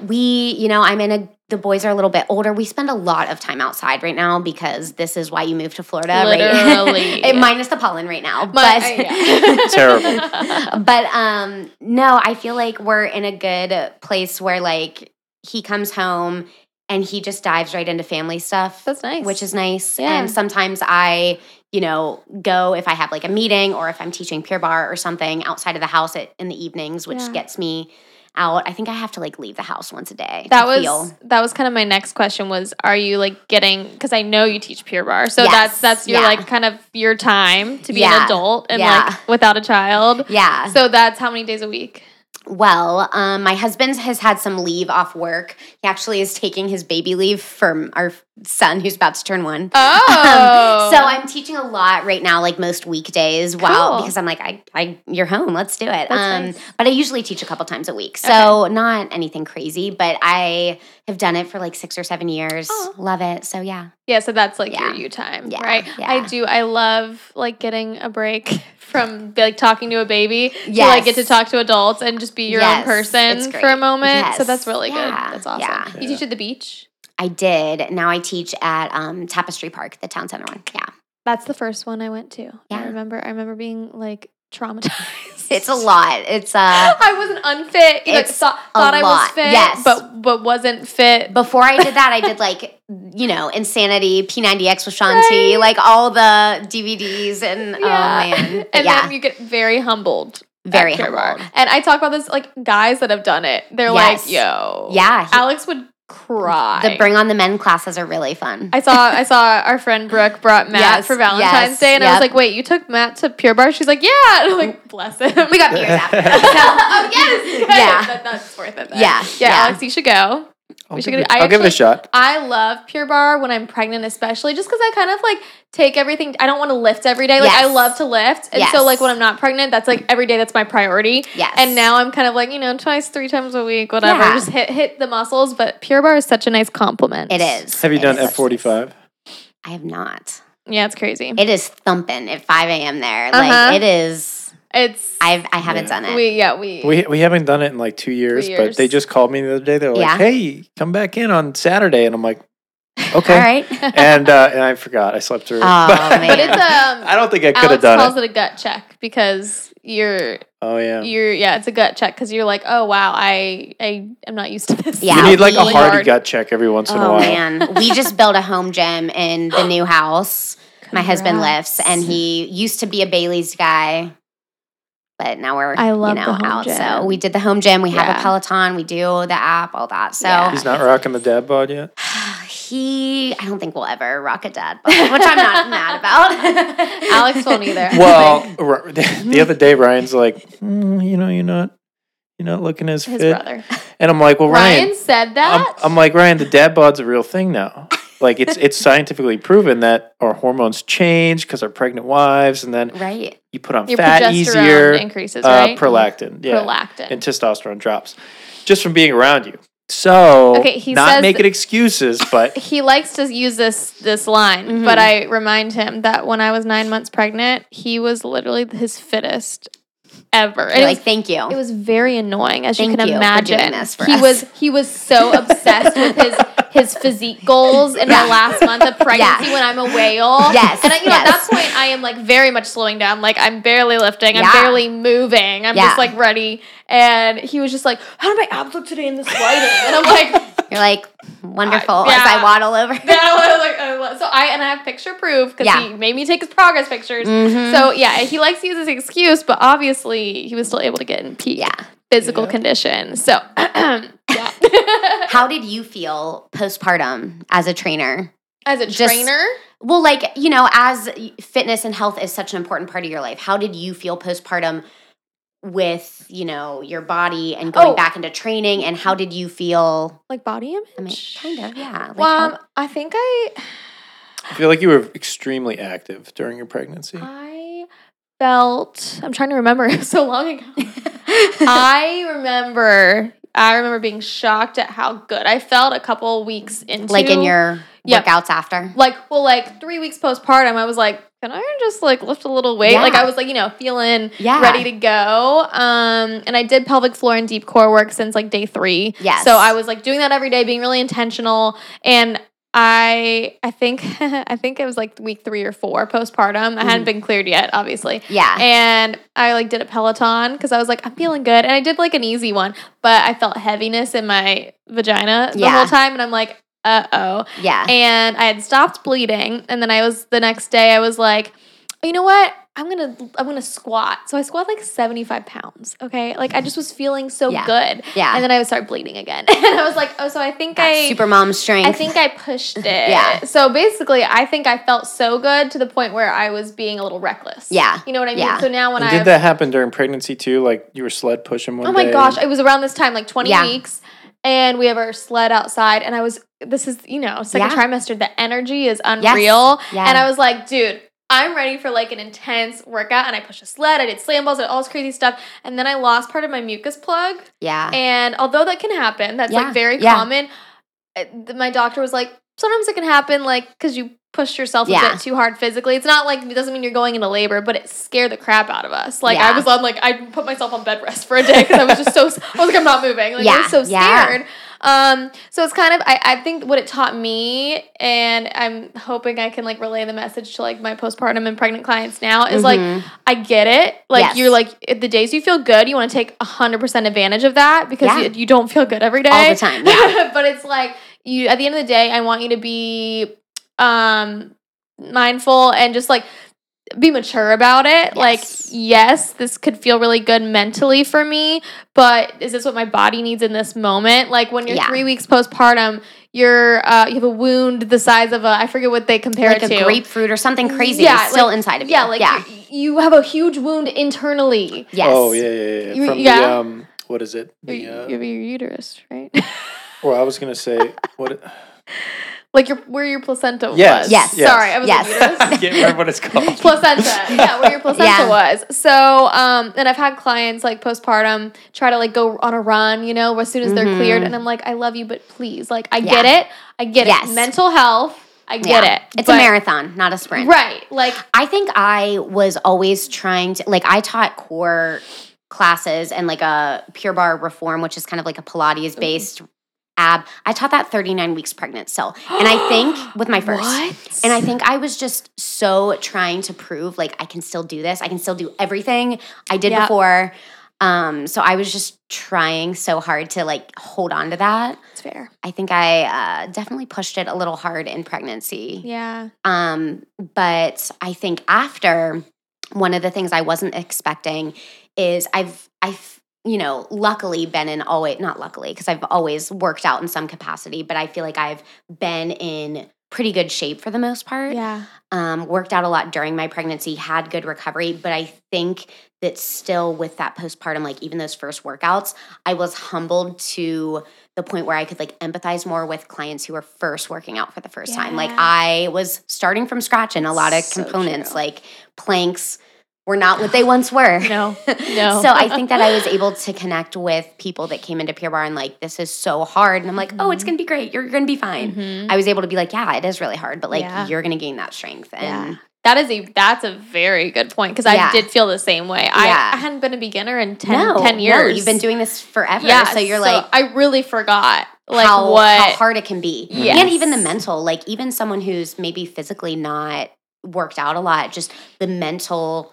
we, you know, I'm in a the boys are a little bit older. We spend a lot of time outside right now because this is why you moved to Florida,
Literally.
right? minus the pollen right now.
My-
but
uh, yeah.
Terrible.
but um no i feel like we're in a good place where like he comes home and he just dives right into family stuff
That's nice.
which is nice
Yeah.
and sometimes i you know go if i have like a meeting or if i'm teaching Pure Barre or something outside of the house at, in the evenings which
Yeah.
gets me out i think i have to like leave the house once a day
that was
feel.
that was kind of my next question was are you like getting because I know you teach Pure Barre so
Yes,
that's that's your
yeah.
like kind of your time to be
Yeah,
an adult and
yeah.
like without a child.
yeah
So that's how many days a week?
Well, um, my husband has had some leave off work. He actually is taking his baby leave from our son who's about to turn one.
Oh,
Um, so I'm teaching a lot right now, like most weekdays, while
Cool.
because I'm like, I, I, you're home, let's do it. Um,
nice.
but I usually teach a couple times a week, so not anything crazy. But I have done it for like six or seven years.
Oh.
Love it. So yeah,
yeah, so that's like your you time,
Yeah,
right?
yeah.
I do. I love like getting a break from like talking to a baby to like get to talk to adults and just be your
Yes,
own person for a moment. So that's really
Yeah,
good. That's awesome.
yeah.
You teach at the beach.
I did. Now I teach at um, Tapestry Park, the town center one. Yeah,
That's the first one I went to.
Yeah.
I remember. I remember being like traumatized.
it's a lot. It's uh,
I wasn't unfit. Like,
It's
thought,
a
thought I was fit,
yes.
but but wasn't fit.
before I did that, I did like you know Insanity, P90X with Shaun T,
Right.
like all the DVDs, and oh man,
and
yeah,
then you get very humbled.
very humbled.
And I talk about this like guys that have done it. They're
Yes.
like, "Yo,
Yeah, he-
Alex would cry."
the Bring on the Men classes are really fun.
I saw I saw our friend Brooke brought Matt
Yes,
for Valentine's
yes,
Day, and I was like, "Wait, you took Matt to Pure Barre?" She's like, "Yeah." And I'm like, "Bless him."
we got beers after.
oh yes,
Yeah.
that, that's worth it. Then.
Yeah,
yeah,
yeah.
Alex, you should go.
I'll,
We should
give, it,
I
I'll give it a shot.
I love Pure Barre when I'm pregnant, especially just because I kind of like take everything. I don't want to lift every day. Like I love to lift, and so like when I'm not pregnant, that's like every day. That's my priority.
Yes.
And now I'm kind of like you know twice, three times a week, whatever.
Yeah.
Just hit hit the muscles. But Pure Barre is such a nice compliment.
it is.
Have you
It
done
is.
F forty five?
I have not.
Yeah, it's crazy.
It is thumping at five a.m. there.
Uh-huh.
Like it is.
It's
I've I haven't
Yeah.
done it.
we yeah we,
We we haven't done it in like two years, but they just called me the other day. They were
Yeah.
like, "Hey, come back in on Saturday," and I'm like, "Okay."
All right.
And uh, and I forgot. I slept through. it.
Oh,
but,
man.
but it's um.
I don't think I could have
Alex
done
calls
it.
it a gut check because you're
Oh yeah.
you're yeah it's a gut check because you're like oh wow I I am not used to this.
Yeah,
you need like a
we-
hardy gut check every once in a
Oh
while.
man, we just built a home gym in the new house. My husband lifts, and he used to be a Bailey's guy, but now we're
I love
you
the
know
home
out. So we did the home gym. We have a Peloton. We do the app, all that. So
Yeah.
He's not rocking the dad bod yet.
he, I don't think we'll ever rock a dad bod, which I'm not mad about.
Alex won't either.
Well, the other day Ryan's like, "Mm, you know, you're not, you're not looking as
his
fit,
brother
and I'm like, well,
Ryan,
Ryan,
said
I'm,
that.
I'm like Ryan, the dad bod's a real thing now. Like it's it's scientifically proven that our hormones change because our pregnant wives, and then
right.
you put on
Your
fat
progesterone
easier,
increases,
uh,
right?
prolactin, yeah,
Prolactin.
and testosterone drops just from being around you. So,
Okay, he
not
says
making excuses, but
he likes to use this this line,
Mhm.
but I remind him that when I was nine months pregnant, he was literally his fittest ever. And
like,
was-
thank you.
It was very annoying, as
Thank
you can
you for
imagine.
doing this for
he
us.
was he was so obsessed with his his physique goals in my
Yeah.
last month of pregnancy
Yeah.
when I'm a whale.
Yes,
and I, you know at that point I am like very much slowing down. Like I'm barely lifting. I'm
Yeah.
barely moving. I'm
Yeah.
just like ready. And he was just like, "How do my abs look today in this lighting?" And I'm like.
You're like wonderful
I-
as. I waddle over.
Yeah, I like, so I and I have picture proof because
Yeah.
he made me take his progress pictures.
Mhm.
So yeah, he likes to use this excuse, but obviously he was still able to get in peak
Yeah.
physical
Yeah.
condition. So yeah,
How did you feel postpartum as a trainer?
as a
Just-
trainer,
Well, like, you know, as fitness and health is such an important part of your life, how did you feel postpartum with, you know, your body and going
Oh.
back into training? And how did you feel?
Like body image?
I mean, kind of, yeah. Like
Well,
how-
um, I think I
I feel like you were extremely active during your pregnancy.
I felt I'm trying to remember it was so long ago. I remember I remember being shocked at how good I felt a couple weeks into
like in your
Yep.
workouts after.
like well like three weeks postpartum I was like can I just like lift a little weight like I was like you know feeling
Yeah.
ready to go um and I did pelvic floor and deep core work since like day three
Yes.
so I was like doing that every day being really intentional and I I think I think it was like week three or four postpartum I hadn't been cleared yet obviously
Yeah.
and I like did a Peloton because I was like, I'm feeling good. And I did like an easy one, but I felt heaviness in my vagina the
Yeah.
whole time. And I'm like, uh oh.
yeah.
And I had stopped bleeding. And then I was the next day, I was like, you know what? I'm gonna I'm gonna squat. So I squat like 75 pounds. Okay. Like I just was feeling so
Yeah.
good.
Yeah.
And then I would start bleeding again. and I was like, oh, so I think
That
I
super mom strength.
I think I pushed it.
Yeah.
So basically, I think I felt so good to the point where I was being a little reckless.
Yeah.
You know what I mean?
Yeah.
So now when
And
I
did that happen during pregnancy too? Like you were sled pushing one
Oh my
day?
gosh, it was around this time, like 20
Yeah.
weeks. And we have our sled outside, and I was, this is, you know, second
Yeah.
trimester. The energy is unreal.
Yeah.
And I was like, dude, I'm ready for like an intense workout. And I pushed a sled, I did slam balls, I did all this crazy stuff. And then I lost part of my mucus plug.
yeah.
And although that can happen, that's
Yeah.
like very
Yeah.
common. uh, My doctor was like, sometimes it can happen, like, because you pushed yourself a bit too hard physically. It's not like it doesn't mean you're going into labor, but it scared the crap out of us. Like I was on like I put myself on bed rest for a day because I was just so I was like I'm not moving. Like I was so
Yeah.
scared. Um, so it's kind of I, I think what it taught me, and I'm hoping I can like relay the message to like my postpartum and pregnant clients now is like
Mhm.
I get it. Like
Yes.
you're like the days you feel good, you want to take hundred percent advantage of that because
Yeah.
you, you don't feel good every day
all the time. Yeah.
but it's like you at the end of the day, I want you to be um mindful and just like be mature about it. Like,
Yes.
yes, this could feel really good mentally for me, but is this what my body needs in this moment? Like when you're
Yeah.
three weeks postpartum, you're uh, you have a wound the size of a I forget what they compare
like
it
a
to.
grapefruit or something crazy
Yeah,
still
like-
inside of you.
Yeah, like
yeah.
You, you have a huge wound internally.
yes.
Oh yeah, yeah, yeah. From
yeah.
the um, what is it?
Your,
The, uh,
your, your uterus, right?
well, I was gonna say what. It,
like your where your placenta
Yes,
was.
yes,
yes.
Sorry, I was
Yes.
like uterus.
I can't remember what it's called.
placenta. Yeah, where your placenta
Yeah.
was. So, um, and I've had clients like postpartum try to like go on a run, you know, as soon as they're
Mhm.
cleared, and I'm like, I love you, but please, like, I
Yeah.
get it, I get
Yes.
it. Mental health, I get
Yeah.
it.
It's
but-
a marathon, not a sprint.
right? Like,
I think I was always trying to like I taught core classes and like a Pure Barre reform, which is kind of like a Pilates based ab. I taught that 39 weeks pregnant. So and I think with my first.
what?
And I think I was just so trying to prove like I can still do this. I can still do everything I did
Yeah.
before. Um, so I was just trying so hard to like hold on to that.
it's fair.
I think I uh, definitely pushed it a little hard in pregnancy.
Yeah.
Um, but I think after one of the things I wasn't expecting is I've I've you know luckily been in always not luckily because I've always worked out in some capacity, but I feel like I've been in pretty good shape for the most part.
Yeah.
Um, worked out a lot during my pregnancy, had good recovery, but I think that still with that postpartum, like even those first workouts, I was humbled to the point where I could like empathize more with clients who were first working out for the first time. Like I was starting from scratch in a lot of
So
components,
true.
like planks were not what they once were.
No. No.
So I think that I was able to connect with people that came into Pure Barre and like, this is so hard. And I'm like, oh, it's
Mhm.
gonna be great. You're gonna be fine.
Mhm.
I was able to be like, yeah, it is really hard, but like
Yeah.
you're gonna gain that strength. And
Yeah. That is a that's a very good point because I
Yeah.
did feel the same way. I,
Yeah.
I hadn't been a beginner in 10,
no,
10
no,
years.
you've been doing this forever.
yeah,
so you're like
I really forgot like
how,
what
how hard it can be.
Yes.
And even the mental, like even someone who's maybe physically not worked out a lot, just the mental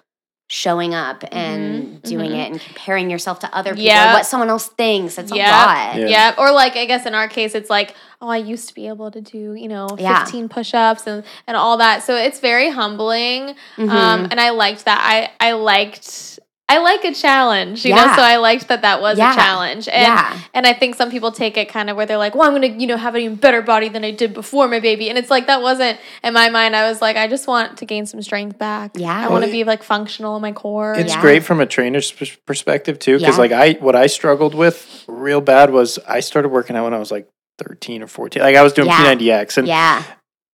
showing up and
Mhm,
doing
mhm.
it and comparing yourself to other people,
Yeah.
or what someone else thinks. It's
Yep.
a lot.
Yeah.
Yeah. Or like I guess in our case it's like, oh, I used to be able to do, you know,
Yeah.
15 push-ups and and all that. So it's very humbling.
Mhm.
Um and I liked that. I I liked I like a challenge, you know. So I liked that that was
Yeah.
a challenge, and
yeah.
and I think some people take it kind of where they're like, well, I'm gonna you know have an even better body than I did before my baby, and it's like that wasn't in my mind. I was like, I just want to gain some strength back.
Yeah.
I want to
Well,
be like functional in my core.
It's
Yeah.
great from a trainer's perspective too, because
Yeah.
like I, what I struggled with real bad was I started working out when I was like thirteen or fourteen. Like I was doing
Yeah.
P90X, and
Yeah.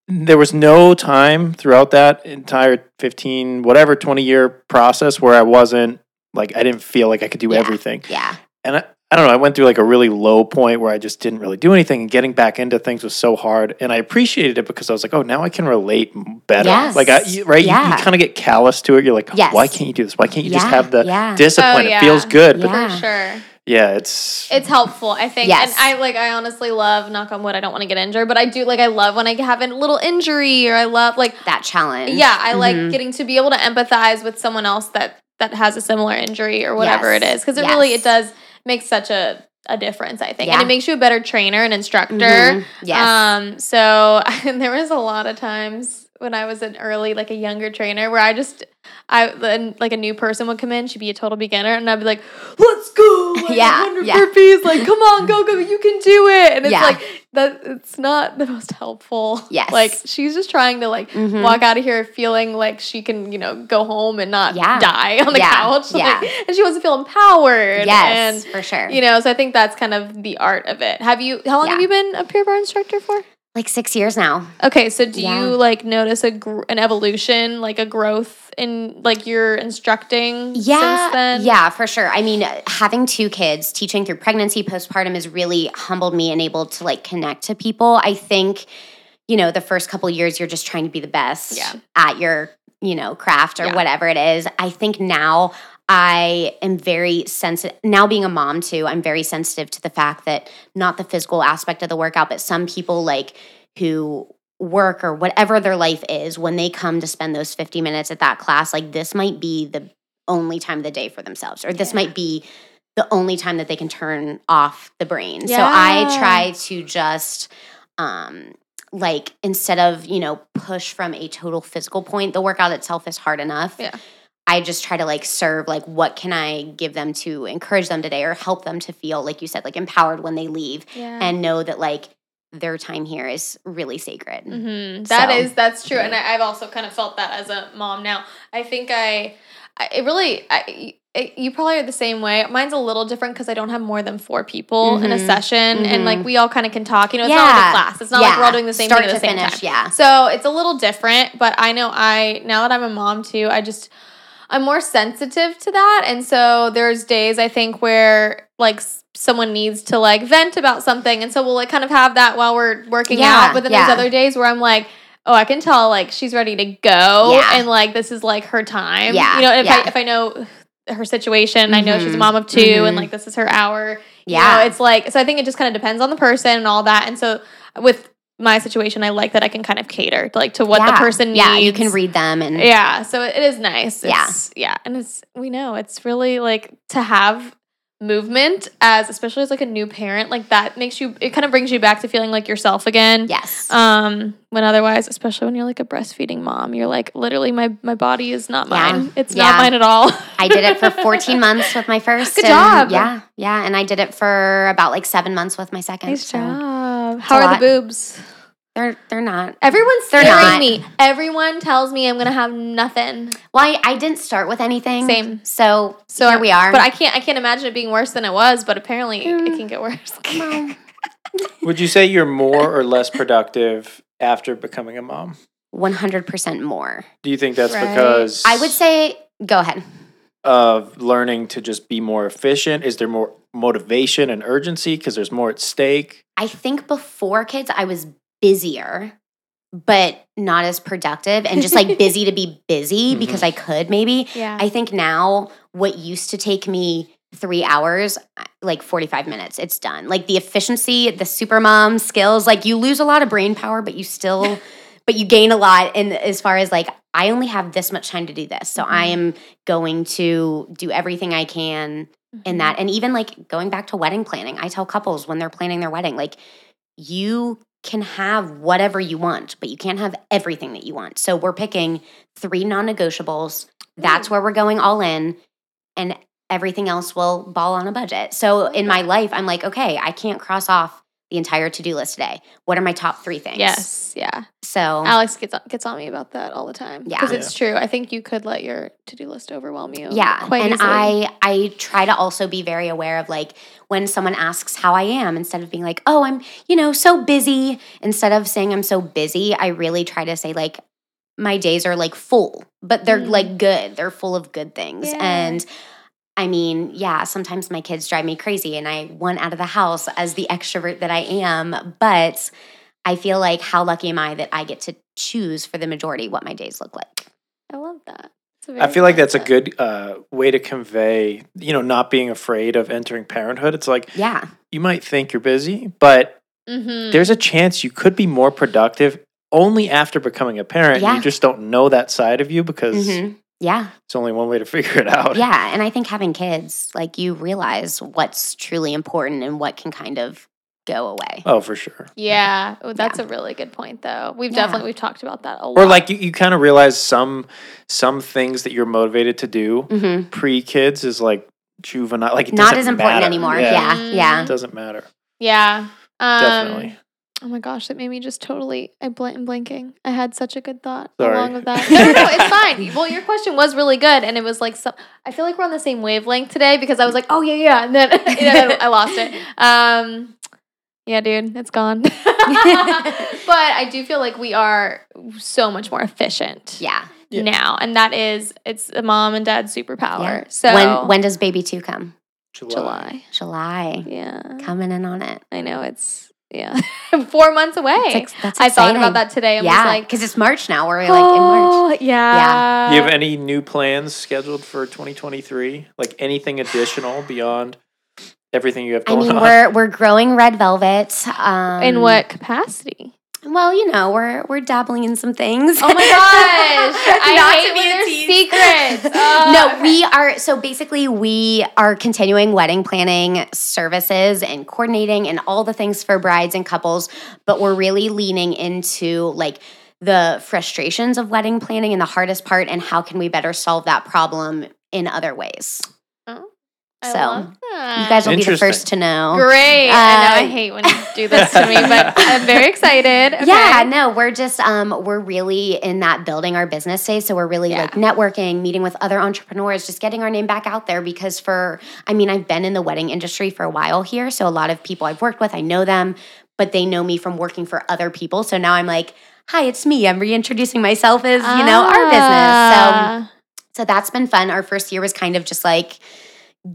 there was no time throughout that entire fifteen, whatever, twenty year process where I wasn't like I didn't feel like I could do
Yeah.
everything,
Yeah.
and I, I don't know. I went through like a really low point where I just didn't really do anything, and getting back into things was so hard. And I appreciated it because I was like, oh, now I can relate better.
Yes.
Like I, you- right, you,
Yeah.
you kind of get callous to it. You're like,
Yes.
why can't you do this? Why can't you just have the
Yeah.
discipline?
Oh,
It feels
yeah.
good, but
for sure.
yeah, it's
It's helpful, I think.
Yes.
And I like I honestly love knock on wood, I don't want to get injured, but I do like I love when I have a little injury or I love like
That challenge.
yeah, I like
Mhm.
getting to be able to empathize with someone else that that has a similar injury or whatever
Yes.
it is because it really it does make such a a difference, I think. And it makes you a better trainer and instructor.
Mhm. Yes.
Um, so and there was a lot of times when I was an early, like a younger trainer, where I just, I like a new person would come in, she'd be a total beginner, and I'd be like, "Let's go, like,
Yeah,
100
yeah.
burpees, like come on, go, go, you can do it." And it's
Yeah.
like that. It's not the most helpful.
Yes.
like she's just trying to like
Mhm.
walk out of here feeling like she can, you know, go home and not
Yeah.
die on the
Yeah,
couch.
yeah.
Like, and she wants to feel empowered.
yes,
and
for sure.
you know, so I think that's kind of the art of it. Have you? How long
Yeah.
have you been a Pure Barre instructor for?
Like six years now.
Okay, so do
Yeah.
you like notice a gr- an evolution, like a growth in like your instructing
Yeah,
since then?
yeah, for sure. I mean, having two kids, teaching through pregnancy, postpartum has really humbled me and able to like connect to people. I think, you know, the first couple years you're just trying to be the best
Yeah.
at your, you know, craft or
Yeah.
whatever it is. I think now I am very sensitive. Now being a mom too, I'm very sensitive to the fact that not the physical aspect of the workout, but some people like who work or whatever their life is when they come to spend those 50 minutes at that class like this might be the only time of the day for themselves or this
Yeah.
might be the only time that they can turn off the brain so i try to just um like instead of you know push from a total physical point the workout itself is hard enough
Yeah.
I just try to like serve like what can i give them to encourage them today or help them to feel like you said like empowered when they leave
yeah.
and know that like their time here is really sacred
hmm That
So-
is that's true, and
Yeah.
I, I've also kind of felt that as a mom. Now I think I, I it really, I, it, you probably are the same way. Mine's a little different because I don't have more than four people in a
Mhm.
session, and like
Mhm.
we all kind of can talk. You know, it's not like a class. It's not like we're all doing the same
Start
thing at the
to
same
finish,
time.
yeah.
So it's a little different, but I know I now that I'm a mom too, I just I'm more sensitive to that, and so there's days I think where like someone needs to like vent about something, and so we'll like kind of have that while we're working
Yeah,
out. But then
yeah.
there's other days where I'm like. Oh, I can tell like she's ready to go,
Yeah.
and like this is like her time.
Yeah,
you know, if. I if I know her situation, I know she's a
Mhm,
mom of 2
mhm.
and like this is her hour. You
Yeah.
know, it's like so. I think it just kind of depends on the person and all that. And so with my situation, I like that I can kind of cater to like to what the person needs.
Yeah, you can read them and
Yeah, so it is nice.
Yeah.
It's, yeah, and it's we know it's really like to have movement as especially as like a new parent like that makes you it kind of brings you back to feeling like yourself again.
yes.
Um, when otherwise, especially when you're like a breastfeeding mom, you're like literally my my body is not
Yeah.
mine. It's
Yeah.
not mine at all.
I did it for 14 months with my first.
Good
and
job.
Yeah, yeah, and I did it for about like seven months with my second.
nice
so
job.
A
How are
lot.
the boobs?
They're they're not.
Everyone's
They're
scaring
not.
me. Everyone tells me I'm gonna have nothing.
Well, I, I didn't start with anything.
Same.
So
So
here we are.
But I can't I can't imagine it being worse than it was, but apparently it- it
Mm.
can get worse.
Well,
Would you say you're more or less productive after becoming a mom?
100% more.
Do you think that's
Right.
because
I would say. Go ahead.
Of learning to just be more efficient? Is there more motivation and urgency because there's more at stake?
I think before kids, I was busier, but not as productive and just like busy to be busy
Mhm.
because I could maybe.
Yeah.
I think now what used to take me three hours, like 45 minutes, it's done. Like the efficiency, the super mom skills, like you lose a lot of brain power, but you still, but you gain a lot in as far as like, I only have this much time to do this. So I
Mhm.
am going to do everything I can in that. And even like going back to wedding planning, I tell couples when they're planning their wedding, like you can have whatever you want, but you can't have everything that you want. So we're picking three non negotiables. That's where we're going all in. and everything else will ball on a budget. So in my life, I'm like, okay, I can't cross off the entire to do list today. What are my top three things?
Yes, yeah.
So
Alex gets on, gets on me about that all the time.
Yeah.
because it's true. I think you could let your to do list overwhelm you.
yeah,
quite
and
easily.
I I try to also be very aware of like when someone asks how I am, instead of being like, oh, I'm you know so busy. Instead of saying I'm so busy, I really try to say like my days are like full, but they're
Mm.
like good. They're full of good things.
Yeah.
And I mean, yeah, sometimes my kids drive me crazy and I want out of the house as the extrovert that I am, but I feel like how lucky am I that I get to choose for the majority what my days look like.
I love that. It's a
I
very
feel like that's a good uh, way to convey, you know, not being afraid of entering parenthood. It's like
Yeah.
you might think you're busy, but
Mhm.
there's a chance you could be more productive only after becoming a parent.
Yeah.
You just don't know that side of you because
hmm Yeah.
it's only one way to figure it out.
Yeah. And I think having kids, like you realize what's truly important and what can kind of go away.
Oh, for sure.
Yeah, oh, that's a really good point, though. We've
Yeah.
definitely we've talked about that a lot.
Or like you, you kind of realize some some things that you're motivated to do
hmm
pre kids is like juvenile, like it
Not
doesn't
as important
matter.
anymore.
Yeah,
Yeah.
Mm.
Yeah.
it doesn't matter.
yeah, um,
Definitely.
Oh my gosh, that made me just totally. I bl- I'm blanking. I had such a good thought
Sorry.
along with that. No, no, no, it's fine. Well, your question was really good, and it was like some. I feel like we're on the same wavelength today because I was like, oh yeah, yeah, and then, and then I lost it. Um, yeah, dude, it's gone. but I do feel like we are so much more efficient
Yeah.
Yeah.
now, and that is it's a mom and dad superpower.
Yeah.
So
when when does baby two come?
July,
July.
yeah,
Coming in on it.
I know it's yeah, four months away.
That's, ex- that's
I thought about that today and
yeah,
was like,
because it's March now. We're like in March.
oh, yeah.
Do you have any new plans scheduled for 2023? Like anything additional beyond everything you have
I mean,
on?
we're we're growing red velvet. Um,
In what capacity?
Well, you know, we're we're dabbling in some things.
Oh my gosh. I
Not
hate
to be
when
a
there's secrets. Oh,
no,
okay.
we are so basically we are continuing wedding planning services and coordinating and all the things for brides and couples, but we're really leaning into like the frustrations of wedding planning and the hardest part and how can we better solve that problem in other ways.
I
so,
love that.
You guys will be the first to know.
Great. I know I
Uh,
hate when you do this to me, but I'm very excited. Okay.
Yeah, no, we're just um we're really in that building our business days. So we're really
Yeah.
like networking, meeting with other entrepreneurs, just getting our name back out there because for I mean, I've been in the wedding industry for a while here. So a lot of people I've worked with, I know them, but they know me from working for other people. So now I'm like, hi, it's me. I'm reintroducing myself as, you know, our business. So
Ah.
so that's been fun. Our first year was kind of just like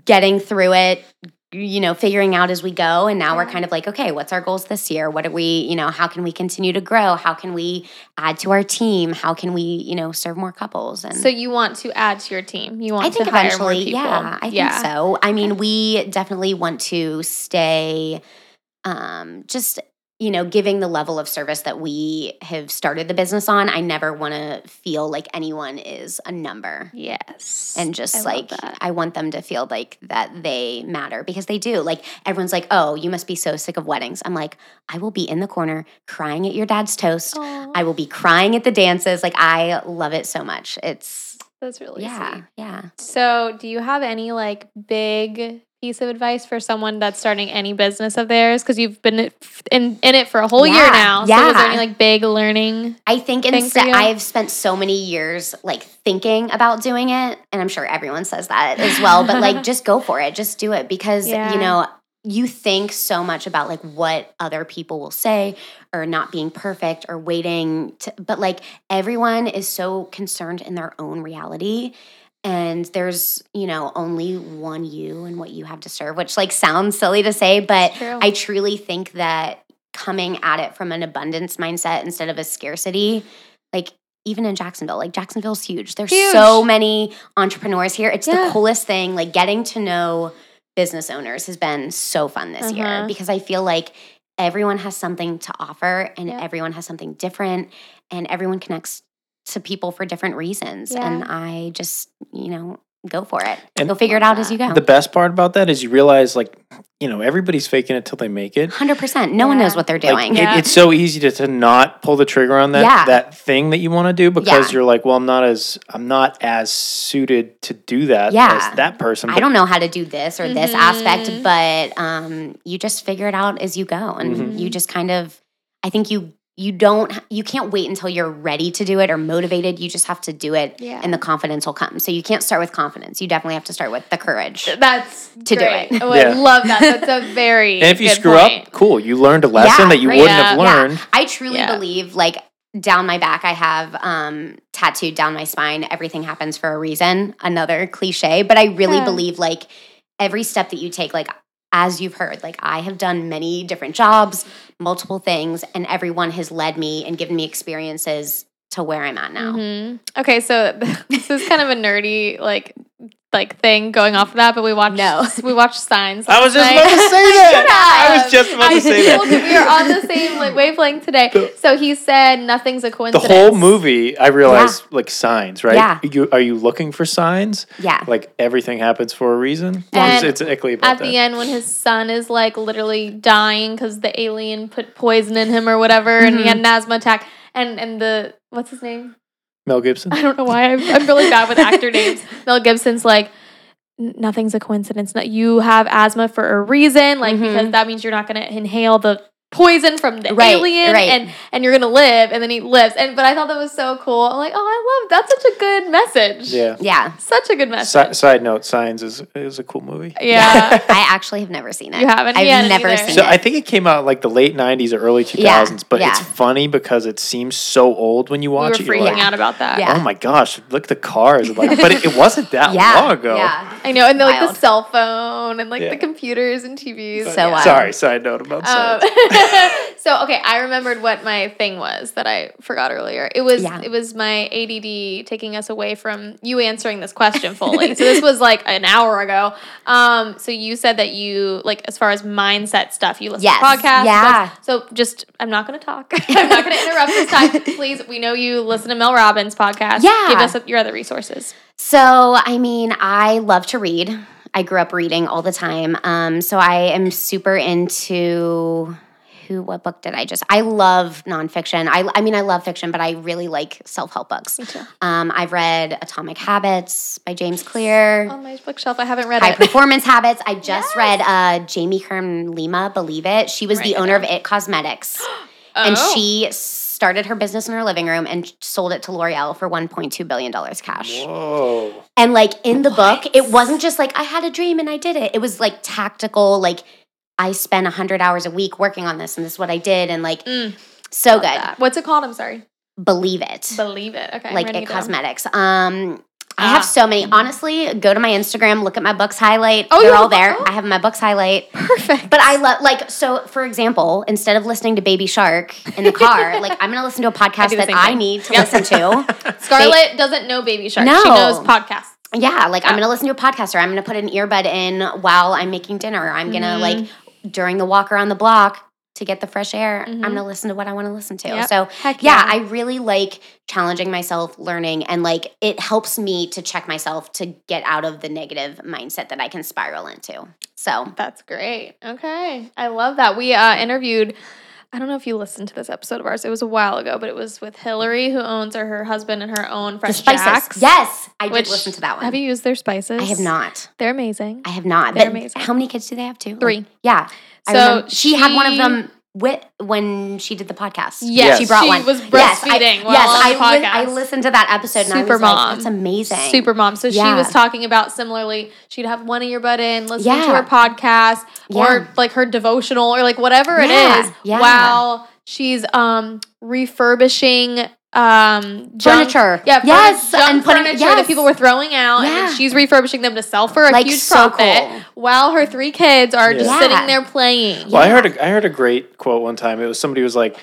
getting through it, you know, figuring out as we go. And now we're kind of like, okay, what's our goals this year? What do we, you know, how can we continue to grow? How can we add to our team? How can we, you know, serve more couples? And
So you want to add to your team? You want
I think
to hire
eventually,
more people?
yeah, I think so. I mean, we definitely want to stay um, just you know, giving the level of service that we have started the business on, I never want to feel like anyone is a number.
Yes.
And just
I
like. I want them to feel like that they matter because they do. Like, everyone's like, oh, you must be so sick of weddings. I'm like, I will be in the corner crying at your dad's toast.
Aw,
I will be crying at the dances. Like, I love it so much. It's,
that's really
yeah,
sweet.
yeah.
So, do you have any like big piece of advice for someone that's starting any business of theirs? Because you've been in in it for a whole year
Yeah,
now. So, is there any
yeah.
like big learning?
I think instead? I've spent so many years like thinking about doing it, and I'm sure everyone says that as well. but like, just go for it, just do it because
Yeah.
you know you think so much about like what other people will say or not being perfect or waiting to, but like everyone is so concerned in their own reality and there's you know only one you and what you have to serve which like sounds silly to say but I truly think that coming at it from an abundance mindset instead of a scarcity, like even in Jacksonville, like Jacksonville's huge. There's
Huge.
so many entrepreneurs here. It's
Yeah.
the coolest thing. Like getting to know business owners has been so fun this
Uh-huh.
year because I feel like everyone has something to offer and
Yeah.
everyone has something different and everyone connects to people for different reasons. And I just, you know, go for it.
And-
You'll figure it out as you go.
The best part about that is you realize, like, you know, everybody's faking it till they make it.
Hundred percent. No one knows what they're
Like,
doing.
it- it's so easy to, to not pull the trigger on that
Yeah.
that thing that you want to do because
Yeah.
you're like, well, I'm not as I'm not as suited to do that
Yeah.
as that person.
I don't know how to do this or this
Mhm.
aspect, but um, you just figure it out as you go, and
Mhm.
you just kind of. I think you you don't you can't wait until you're ready to do it or motivated. You just have to do it,
Yeah.
and the confidence will come. So you can't start with confidence. You definitely have to start with the courage.
That's
To do it.
Oh,
Yeah.
I love that. That's a very
And if you
good
screw
point.
up, cool. You learned a lesson
Yeah,
that you
right,
wouldn't
yeah,
have
Yeah.
learned.
I truly
Yeah.
believe like down my back I have um tattooed down my spine everything happens for a reason another cliche but I really
Yeah.
believe like every step that you take like as you've heard like I have done many different jobs multiple things and everyone has led me and given me experiences to where I'm at now.
Mhm. Okay, so this is kind of a nerdy like like thing going off of that, but we watched
No.
we watched Signs.
I was just
last
about to say that. I was just about
I
to say
told
that.
we are on the same like wavelength today. So he said nothing's a coincidence.
The whole movie, I realized, like signs, right?
Yeah.
You, are you looking for signs?
Yeah.
Like everything happens for a reason?
And
it's, it's exactly about
at
that.
the end when his son is like literally dying because the alien put poison in him or whatever, and he mm-hmm. had an asthma attack, and and the what's his name?
Mel Gibson.
I don't know why I'm, I'm really bad with actor names. Mel Gibson's like, nothing's a coincidence. You have asthma for a reason, like
Mhm.
because that means you're not going to inhale the poison from the
Right,
alien,
right.
and and you're gonna live, and then he lives. And but I thought that was so cool. I'm like, oh, I love that's such a good message.
Yeah.
Yeah.
such a good message.
Si- side note: Signs is is a cool movie.
yeah.
I actually have never seen it.
You haven't?
I've
He
never
either.
seen
So
it.
I think it came out like the late '90s or early 2000s,
Yeah,
but it's funny because it seems so old when you
we were
watch it. You're
freaking
like,
out about that.
Yeah.
oh my gosh, look at the cars! Like, but it, it wasn't that
yeah.
long ago.
Yeah.
I know, and then, like the cell phone and like
Yeah.
the computers and TVs.
So wild.
Sorry, side note about
Um,
signs.
so okay, I remembered what my thing was that I forgot earlier. It was
Yeah.
it was my ADD taking us away from you answering this question fully. so this was like an hour ago. Um, so you said that you like as far as mindset stuff, you listen
Yes.
to podcasts.
Yeah.
books. So just I'm not going to talk. I'm not going to interrupt this time. Please, we know you listen to Mel Robbins podcast.
Yeah.
give us your other resources.
So, I mean, I love to read. I grew up reading all the time. Um, so I am super into who what book did I just I love nonfiction. I I mean I love fiction, but I really like self-help books.
Me too.
Um, I've read Atomic Habits by James Clear.
On my bookshelf, I haven't read
High
it.
Performance Habits. I just
Yes.
read uh, Jamie Kern Lima, Believe It. She was
Write
the
it
owner of. It Cosmetics. And
Oh.
she started her business in her living room and sold it to L'Oreal for $1.2 billion cash.
Whoa.
And like in the book, it wasn't just like I had a dream and I did it. It was like tactical, like I spent 100 hours a week working on this and this is what I did. And like,
Mm,
so good.
that. What's it called? I'm sorry.
Believe it.
Believe it. Okay.
Like it cosmetics. Um, I
Ah.
have so many. Honestly, go to my Instagram, look at my books highlight.
Oh,
They're all there.
oh.
I have my books highlight.
Perfect.
But I love like so. For example, instead of listening to Baby Shark in the car, like I'm gonna listen to a podcast
the
that I need to
Yep.
listen to.
Scarlett doesn't know Baby Shark. She
No.
knows podcasts.
Yeah, like
Yeah.
I'm gonna listen to a podcast or I'm gonna put an earbud in while I'm making dinner. I'm gonna
Mhm.
like during the walk around the block to get the fresh air.
Mhm.
I'm gonna listen to what I want to listen to.
Yep.
So
Heck
yeah, I really like challenging myself, learning, and like it helps me to check myself to get out of the negative mindset that I can spiral into. So
That's great. Okay. I love that. We uh, interviewed, I don't know if you listened to this episode of ours. It was a while ago, but it was with Hillary, who owns or her husband and her own
the
Fresh
spices,
Jacks.
yes, I did
Which-
listen to that one.
Have you used their spices?
I have not.
They're amazing.
I have not.
They're
But
amazing.
How many kids do they have? Two.
Three.
yeah.
So
remember- she, had one of them with when she did the podcast.
Yes,
she brought
she
one.
was
Yes, I-
breastfeeding while
yes, I, li- I listened to that episode and I
Super
was like,
mom.
that's amazing.
Super mom. So she was talking about similarly, she'd have one earbud in, listening to her podcast
Yeah.
or like her devotional or like whatever it
Yeah,
is
yeah.
while she's um refurbishing um junk-
Furniture.
Yeah,
Yes,
junk
and putting-
furniture
yes.
that people were throwing out, and
Yeah.
then she's refurbishing them to sell for a
Like,
huge
so
profit,
cool.
while her three kids are just
Yeah.
sitting there playing.
Well, I heard a, I heard a great quote one time. It was somebody was like,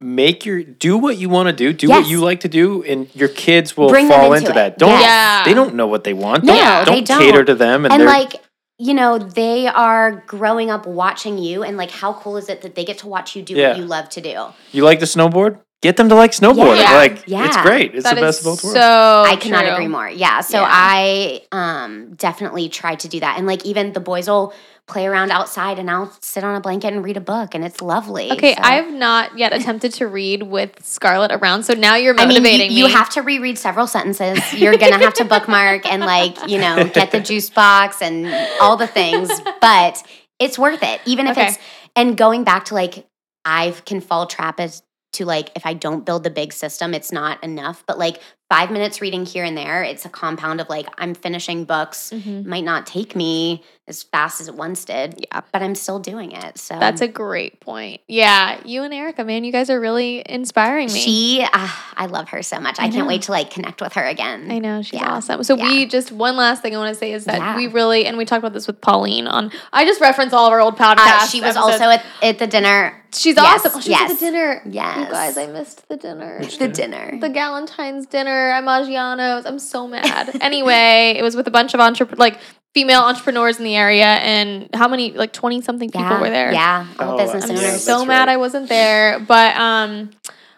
"Make your do what you want to do, do what you like to do, and your kids will
Bring
fall
into
into, that." Don't
Yes.
Yeah.
they don't know what they want?
No,
don't,
they
don't cater
don't.
to them, and,
and like you know they are growing up watching you and like how cool is it that they get to watch you do
Yeah.
what you love to do
you like to snowboard. Get them to like snowboard.
Yeah.
Like it's great. It's
That
the best of both worlds.
so
I cannot
true.
agree more. Yeah. So
Yeah.
I um definitely try to do that. And like even the boys will play around outside and I'll sit on a blanket and read a book and it's lovely.
Okay,
So-
I have not yet attempted to read with Scarlett around, so now you're
I mean,
motivating
you, you
me.
have to reread several sentences. You're gonna have to bookmark and like, you know, get the juice box and all the things. But it's worth it. Even if
Okay.
it's and going back to like I can fall trap as to like if I don't build the big system, it's not enough. But like five minutes reading here and there, it's a compound of like I'm finishing books.
Mhm.
Might not take me as fast as it once did.
Yeah.
But I'm still doing it. So
That's a great point. Yeah, you and Erica, man, you guys are really inspiring me.
she ah, I love her so much. I,
I
can't wait to like connect with her again.
I know she's
Yeah.
awesome. So
Yeah.
we just one last thing I want to say is that
Yeah.
we really and we talked about this with Pauline on. I just reference all of our old podcasts.
Uh, she was
episodes.
also at, at the dinner.
She's
yes,
awesome. Oh, she was at the dinner.
Yes.
you guys, I missed the dinner.
Which
The
dinner?
dinner.
The Galentine's dinner at Maggiano's. I'm so mad. anyway, it was with a bunch of entrep- like female entrepreneurs in the area, and how many like twenty something people
yeah,
were there.
Yeah, all
Oh,
business
I'm
Yeah,
so mad
right.
I wasn't there. But um,